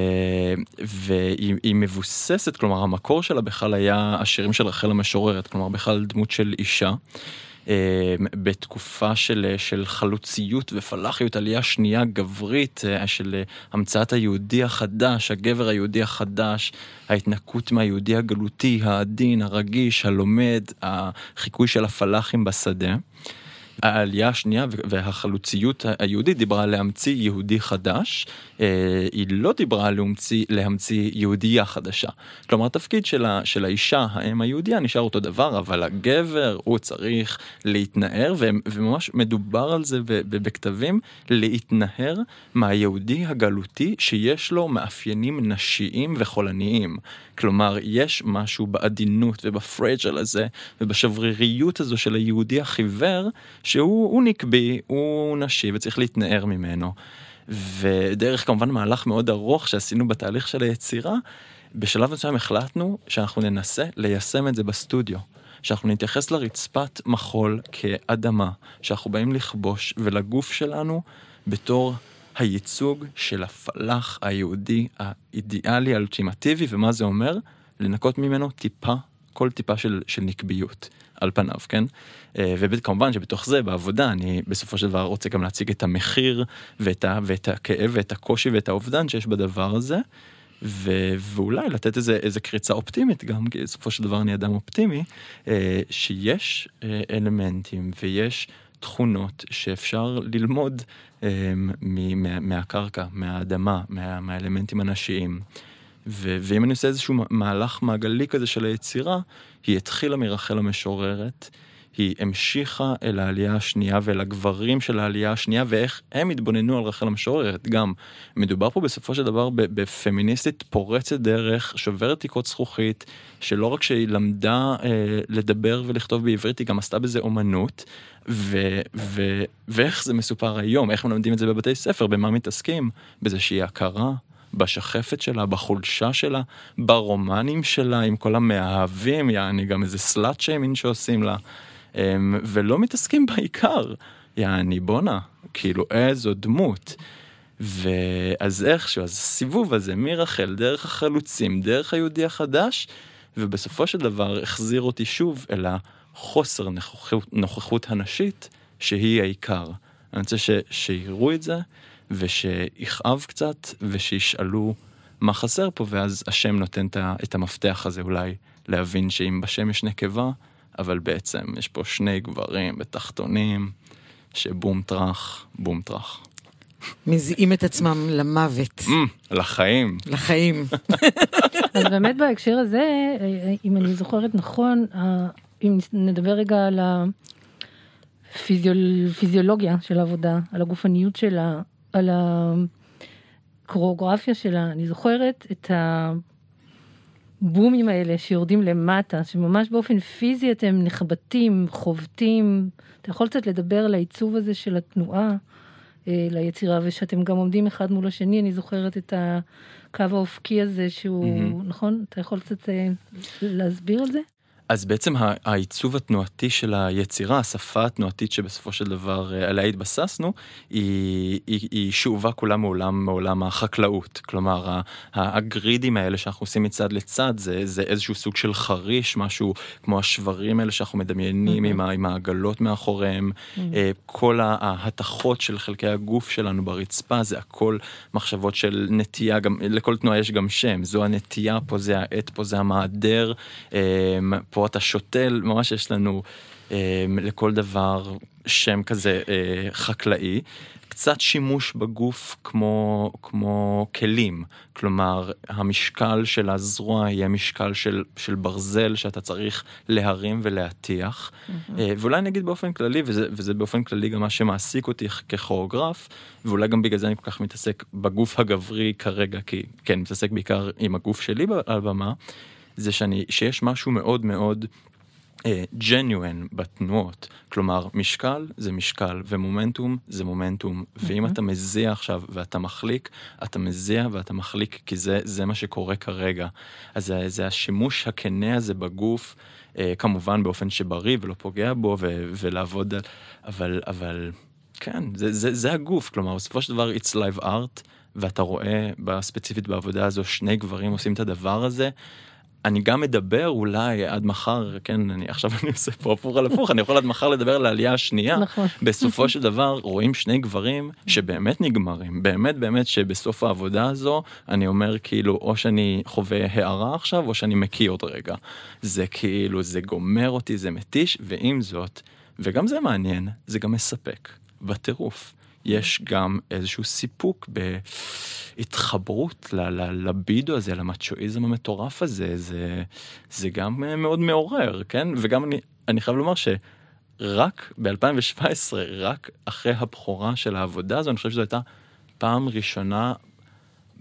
והיא היא מבוססת, כלומר המקור שלה בכלל היה השירים של רחל המשוררת, כלומר בכלל דמות של אישה. אה, בתקופה של, של חלוציות ופלאחיות, עלייה שנייה גברית אה, של המצאת היהודי החדש, הגבר היהודי החדש, ההתנקות מהיהודי הגלותי, העדין, הרגיש, הלומד, החיקוי של הפלאחים בשדה. העלייה השנייה והחלוציות היהודית דיברה על להמציא יהודי חדש, אה, היא לא דיברה על להמציא, יהודייה חדשה. כלומר, התפקיד של, ה, של האישה, האם היהודייה, נשאר אותו דבר, אבל הגבר, הוא צריך להתנער, וממש מדובר על זה בכתבים, להתנער מהיהודי הגלותי שיש לו מאפיינים נשיים וחולניים. כלומר, יש משהו בעדינות ובפרג'ל הזה, ובשבריריות הזו של היהודי החיוור, שהוא הוא נקבי, הוא נשי וצריך להתנער ממנו. ודרך כמובן מהלך מאוד ארוך שעשינו בתהליך של היצירה, בשלב מסוים החלטנו שאנחנו ננסה ליישם את זה בסטודיו. שאנחנו נתייחס לרצפת מחול כאדמה, שאנחנו באים לכבוש, ולגוף שלנו בתור הייצוג של הפלאח היהודי האידיאלי, האולטימטיבי, ומה זה אומר? לנקות ממנו טיפה, כל טיפה של, של נקביות. על פניו, כן? אה, וכמובן שבתוך זה, בעבודה, אני בסופו של דבר רוצה גם להציג את המחיר ואת, ה, ואת הכאב ואת הקושי ואת האובדן שיש בדבר הזה, ו, ואולי לתת איזה, איזה קריצה אופטימית גם, כי בסופו של דבר אני אדם אופטימי, אה, שיש אה, אלמנטים ויש תכונות שאפשר ללמוד מ- מה- מהקרקע, מהאדמה, מה- מהאלמנטים הנשיים. ו- ואם אני עושה איזשהו מהלך מעגלי כזה של היצירה, היא התחילה מרחל המשוררת, היא המשיכה אל העלייה השנייה ואל הגברים של העלייה השנייה, ואיך הם התבוננו על רחל המשוררת. גם מדובר פה בסופו של דבר בפמיניסטית פורצת דרך, שוברת תקרות זכוכית, שלא רק שהיא למדה אה, לדבר ולכתוב בעברית, היא גם עשתה בזה אומנות. ו- ו- ואיך זה מסופר היום, איך מלמדים את זה בבתי ספר, במה מתעסקים? בזה שהיא הכרה, בשחפת שלה, בחולשה שלה, ברומנים שלה, עם כל המאהבים, יעני גם איזה סלאט שיימין שעושים לה, אמ, ולא מתעסקים בעיקר. יעני בואנה, כאילו איזו דמות. ואז איכשהו, אז הסיבוב הזה מרחל, דרך החלוצים, דרך היהודי החדש, ובסופו של דבר החזיר אותי שוב אל החוסר נוכחות, נוכחות הנשית, שהיא העיקר. אני רוצה ש, שיראו את זה, ושיכאב קצת, ושישאלו מה חסר פה, ואז השם נותן את המפתח הזה אולי להבין שאם בשם יש נקבה, אבל בעצם יש פה שני גברים בתחתונים, שבום טראח, בום טראח. מזיעים את עצמם למוות, Mm, לחיים. לחיים. אז באמת בהקשר הזה, אם אני זוכרת נכון, ה- אם נדבר רגע על הפיזיולוגיה של העבודה, על הגופניות שלה, על הקוריאוגרפיה שלה, אני זוכרת את הבומים האלה שיורדים למטה, שממש באופן פיזי אתם נחבטים, חובטים. אתה יכול קצת לדבר על העיצוב הזה של התנועה, אה, ליצירה, ושאתם גם עומדים אחד מול השני, אני זוכרת את הקו האופקי הזה שהוא, מהמם. נכון? אתה יכול קצת אה, להסביר על זה? אז בעצם העיצוב התנועתי של היצירה, השפה התנועתית שבסופו של דבר אה, עליה התבססנו, היא, היא, היא שאובה כולה מעולם, מעולם החקלאות. כלומר, הגרידים האלה שאנחנו עושים מצד לצד, זה, זה איזשהו סוג של חריש, משהו כמו השברים האלה שאנחנו מדמיינים עם, ה- עם העגלות מאחוריהם. אה, כל ההתכות של חלקי הגוף שלנו ברצפה, זה הכל מחשבות של נטייה, גם, לכל תנועה יש גם שם, זו הנטייה, פה זה העט, פה זה המעדר, אה, פה אתה שותל, ממש יש לנו אה, לכל דבר שם כזה אה, חקלאי. קצת שימוש בגוף כמו, כמו כלים, כלומר המשקל של הזרוע יהיה משקל של, של ברזל שאתה צריך להרים ולהטיח. אה, ואולי נגיד באופן כללי, וזה, וזה באופן כללי גם מה שמעסיק אותי ככוריאוגרף, ואולי גם בגלל זה אני כל כך מתעסק בגוף הגברי כרגע, כי כן, מתעסק בעיקר עם הגוף שלי על הבמה, זה שאני, שיש משהו מאוד מאוד genuine בתנועות, כלומר משקל זה משקל ומומנטום זה מומנטום, ואם אתה מזיע עכשיו ואתה מחליק, אתה מזיע ואתה מחליק כי זה, זה מה שקורה כרגע. אז זה, זה השימוש הכנה הזה בגוף, אה, כמובן באופן שבריא ולא פוגע בו ו, ולעבוד על, אבל, אבל כן, זה, זה, זה הגוף, כלומר בסופו של דבר it's live art, ואתה רואה ספציפית בעבודה הזו שני גברים עושים את הדבר הזה. אני גם מדבר אולי עד מחר, כן, אני עכשיו אני עושה פה הפוך על הפוך, אני יכול עד מחר לדבר על העלייה השנייה. נכון. בסופו של דבר רואים שני גברים שבאמת נגמרים, באמת באמת שבסוף העבודה הזו אני אומר כאילו או שאני חווה הערה עכשיו או שאני מקיא עוד רגע. זה כאילו, זה גומר אותי, זה מתיש, ועם זאת, וגם זה מעניין, זה גם מספק, בטירוף. יש גם איזשהו סיפוק בהתחברות ל- ל- לבידו הזה, למצ'ואיזם המטורף הזה, זה, זה גם מאוד מעורר, כן? וגם אני, אני חייב לומר שרק ב-2017, רק אחרי הבכורה של העבודה הזו, אני חושב שזו הייתה פעם ראשונה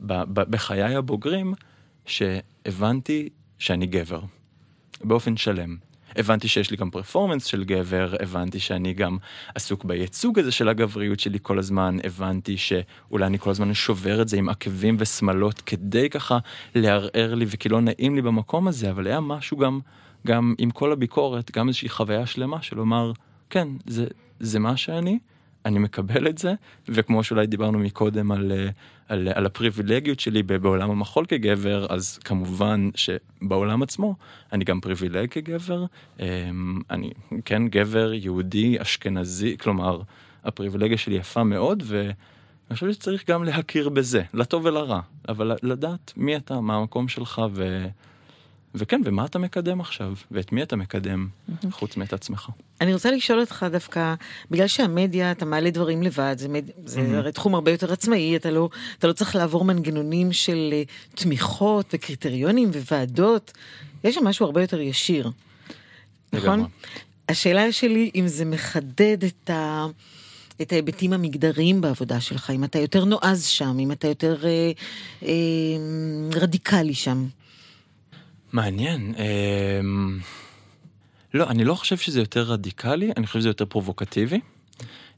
ב- ב- בחיי הבוגרים שהבנתי שאני גבר, באופן שלם. הבנתי שיש לי גם פרפורמנס של גבר, הבנתי שאני גם עסוק בייצוג הזה של הגבריות שלי כל הזמן, הבנתי שאולי אני כל הזמן שובר את זה עם עקבים ושמלות כדי ככה לערער לי וכי לא נעים לי במקום הזה, אבל היה משהו גם, גם עם כל הביקורת, גם איזושהי חוויה שלמה של לומר, כן, זה, זה מה שאני, אני מקבל את זה, וכמו שאולי דיברנו מקודם על, אה, על, על הפריבילגיות שלי בעולם המחול כגבר, אז כמובן שבעולם עצמו אני גם פריבילג כגבר, אמ, אני כן גבר יהודי אשכנזי, כלומר הפריבילגיה שלי יפה מאוד, ואני חושב שצריך גם להכיר בזה, לטוב ולרע, אבל לדעת מי אתה, מה המקום שלך, ו... וכן, ומה אתה מקדם עכשיו, ואת מי אתה מקדם, חוץ מאת עצמך. אני רוצה לשאול אותך דווקא, בגלל שהמדיה, אתה מעלה דברים לבד, זה, מד... זה. הרי תחום הרבה יותר עצמאי, אתה לא, אתה לא צריך לעבור מנגנונים של אה, תמיכות וקריטריונים וועדות, יש שם משהו הרבה יותר ישיר, נכון? השאלה שלי אם זה מחדד את, ה... את ההיבטים המגדריים בעבודה שלך, אם אתה יותר נועז שם, אם אתה יותר אה, אה, רדיקלי שם. מעניין. אמ, לא, אני לא חושב שזה יותר רדיקלי, אני חושב שזה יותר פרובוקטיבי.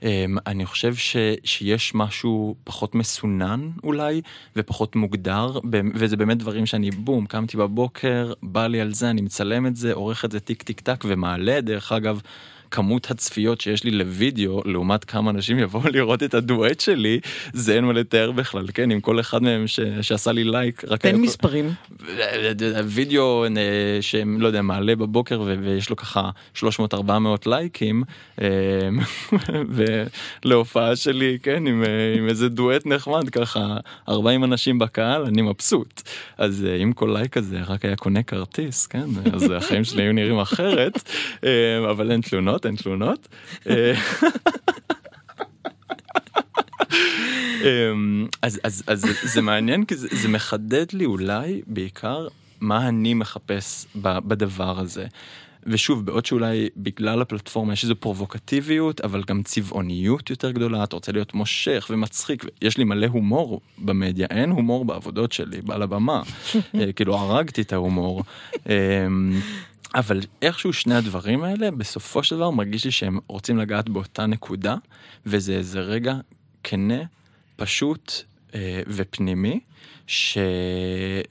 אמ, אני חושב ש, שיש משהו פחות מסונן אולי, ופחות מוגדר, וזה באמת דברים שאני בום, קמתי בבוקר, בא לי על זה, אני מצלם את זה, עורך את זה טיק טיק טק ומעלה, דרך אגב. כמות הצפיות שיש לי לוידאו, לעומת כמה אנשים יבואו לראות את הדואט שלי, זה אין מה לתאר בכלל, כן? עם כל אחד מהם ש... שעשה לי לייק, רק... תן היה- מספרים. וידאו אה, שהם, לא יודע, מעלה בבוקר ו- ויש לו ככה 300-400 לייקים, אה, ולהופעה שלי, כן, עם, אה, עם איזה דואט נחמד, ככה 40 אנשים בקהל, אני מבסוט. אז אם כל לייק הזה רק היה קונה כרטיס, כן, אז החיים שלי היו נראים אחרת, אבל אין תלונות, אין תלונות. אה, אמ, אז, אז, אז זה- מעניין כי זה, זה מחדד לי אולי בעיקר מה אני מחפש ב- בדבר הזה. ושוב, בעוד שאולי בגלל הפלטפורמה יש איזו פרובוקטיביות, אבל גם צבעוניות יותר גדולה, אתה רוצה להיות מושך ומצחיק, יש לי מלא הומור במדיה, אין הומור בעבודות שלי, על הבמה. אה, כאילו הרגתי את ההומור. אבל איכשהו שני הדברים האלה, בסופו של דבר מרגיש לי שהם רוצים לגעת באותה נקודה, וזה איזה רגע כנה, פשוט אה, ופנימי, ש...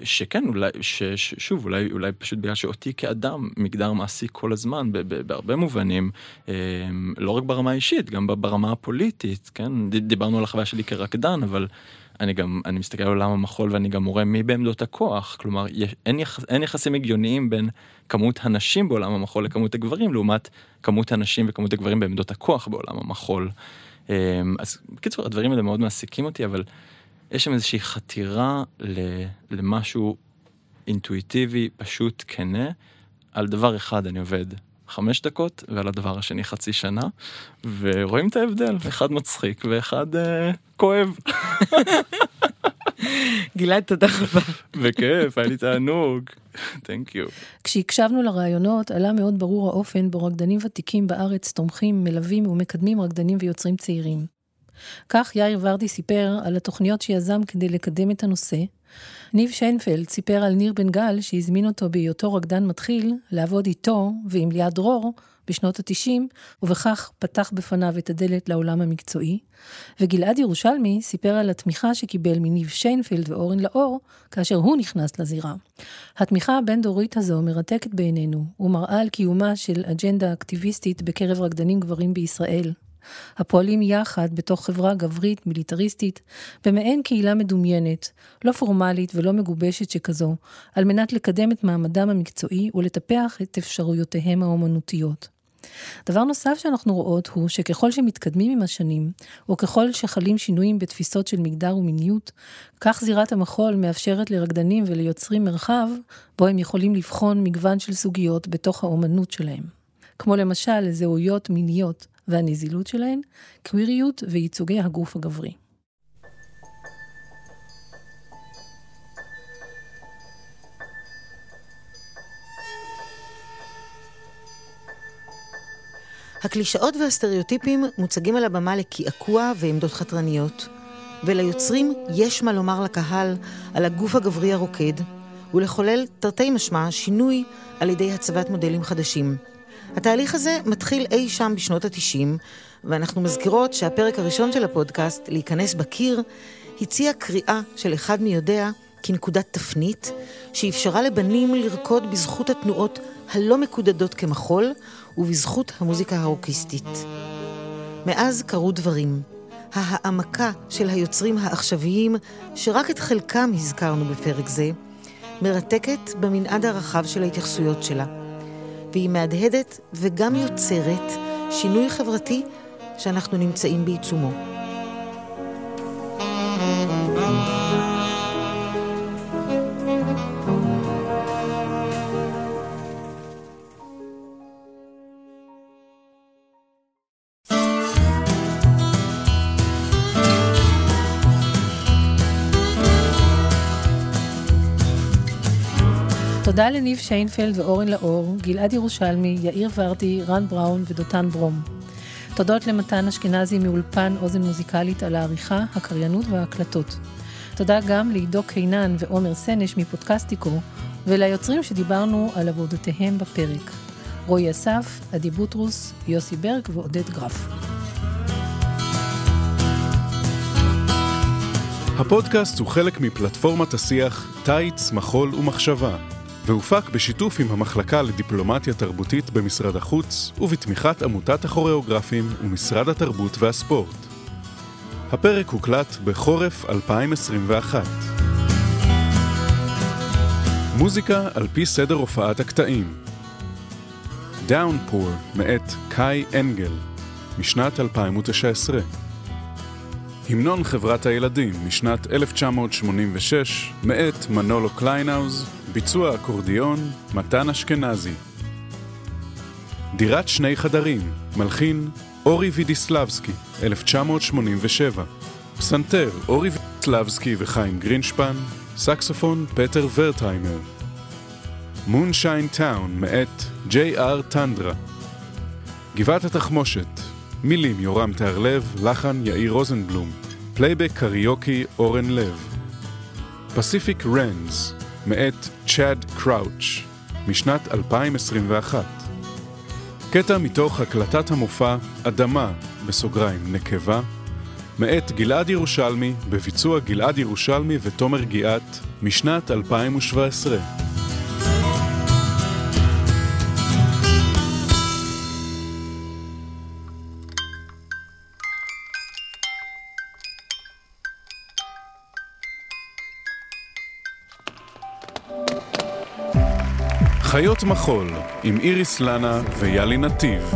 שכן, אולי, ש... ש... שוב, אולי, אולי פשוט בגלל שאותי כאדם מגדר מעסיק כל הזמן, ב... ב... בהרבה מובנים, אה, לא רק ברמה האישית, גם ברמה הפוליטית, כן? דיברנו על החוויה שלי כרקדן, אבל אני גם, אני מסתכל על עולם המחול ואני גם רואה מי בעמדות הכוח, כלומר, יש, אין, יח, אין יחסים הגיוניים בין כמות הנשים בעולם המחול לכמות הגברים, לעומת כמות הנשים וכמות הגברים בעמדות הכוח בעולם המחול. אה, אז בקיצור, הדברים האלה מאוד מעסיקים אותי, אבל... יש שם איזושהי חתירה למשהו אינטואיטיבי, פשוט, כנה. על דבר אחד אני עובד חמש דקות, ועל הדבר השני חצי שנה, ורואים את ההבדל, אחד מצחיק ואחד אה, כואב. גלעד, תודה רבה. בכיף, היה לי תענוג. תנק יו. כשהקשבנו לרעיונות, עלה מאוד ברור האופן בו רקדנים ותיקים בארץ תומכים, מלווים ומקדמים רקדנים ויוצרים צעירים. כך יאיר ורדי סיפר על התוכניות שיזם כדי לקדם את הנושא. ניב שיינפלד סיפר על ניר בן גל שהזמין אותו בהיותו רקדן מתחיל לעבוד איתו ועם ליעד דרור בשנות ה-90, ובכך פתח בפניו את הדלת לעולם המקצועי. וגלעד ירושלמי סיפר על התמיכה שקיבל מניב שיינפלד ואורן לאור כאשר הוא נכנס לזירה. התמיכה הבין-דורית הזו מרתקת בעינינו, ומראה על קיומה של אג'נדה אקטיביסטית בקרב רקדנים גברים בישראל, הפועלים יחד בתוך חברה גברית, מיליטריסטית, במעין קהילה מדומיינת, לא פורמלית ולא מגובשת שכזו, על מנת לקדם את מעמדם המקצועי ולטפח את אפשרויותיהם האומנותיות. דבר נוסף שאנחנו רואות הוא שככל שמתקדמים עם השנים, או ככל שחלים שינויים בתפיסות של מגדר ומיניות, כך זירת המחול מאפשרת לרקדנים וליוצרים מרחב, בו הם יכולים לבחון מגוון של סוגיות בתוך האומנות שלהם. כמו למשל זהויות מיניות, והנזילות שלהן, קוויריות וייצוגי הגוף הגברי. הקלישאות והסטריאוטיפים מוצגים על הבמה לקעקוע ועמדות חתרניות, וליוצרים יש מה לומר לקהל על הגוף הגברי הרוקד, ולחולל תרתי משמע שינוי על ידי הצבת מודלים חדשים, התהליך הזה מתחיל אי שם בשנות התשעים, ואנחנו מזכירות שהפרק הראשון של הפודקאסט, להיכנס בקיר, הציע קריאה של אחד מי כנקודת תפנית, שאפשרה לבנים לרקוד בזכות התנועות הלא מקודדות כמחול, ובזכות המוזיקה האוקיסטית. מאז קרו דברים. ההעמקה של היוצרים העכשוויים, שרק את חלקם הזכרנו בפרק זה, מרתקת במנעד הרחב של ההתייחסויות שלה. והיא מהדהדת וגם יוצרת שינוי חברתי שאנחנו נמצאים בעיצומו. תודה לניב שיינפלד ואורן לאור, גלעד ירושלמי, יאיר ורדי, רן בראון ודותן ברום. תודות למתן אשכנזי מאולפן אוזן מוזיקלית על העריכה, הקריינות וההקלטות. תודה גם לעידו קינן ועומר סנש מפודקסטיקו, וליוצרים שדיברנו על עבודותיהם בפרק. רועי אסף, עדי בוטרוס, יוסי ברג ועודד גרף. הפודקאסט הוא חלק מפלטפורמת השיח "טייץ, מחול ומחשבה", והופק בשיתוף עם המחלקה לדיפלומטיה תרבותית במשרד החוץ ובתמיכת עמותת הכוריאוגרפים ומשרד התרבות והספורט. הפרק הוקלט בחורף 2021. מוזיקה על פי סדר הופעת הקטעים Downpour מאת קאי אנגל משנת 2019 המנון חברת הילדים משנת 1986 מאת מנולו קליינאוז ביצוע אקורדיון, מתן אשכנזי. דירת שני חדרים, מלחין, אורי וידיסלבסקי, 1987. פסנתר, אורי וידיסלבסקי וחיים גרינשפן, סקסופון, פטר ורטהיימר. Moonshine Town, מאת ג'יי אר טנדרה. גבעת התחמושת, מילים יורם טהרלב, לחן יאיר רוזנבלום. פלייבק קריוקי אורן לב. Pacific Runs, מאת צ'אד קראוץ', משנת 2021. קטע מתוך הקלטת המופע "אדמה" בסוגריים נקבה, מאת גלעד ירושלמי, בביצוע גלעד ירושלמי ותומר גיאת, משנת 2017. חיות מחול עם איריס לנה ויאלי נתיב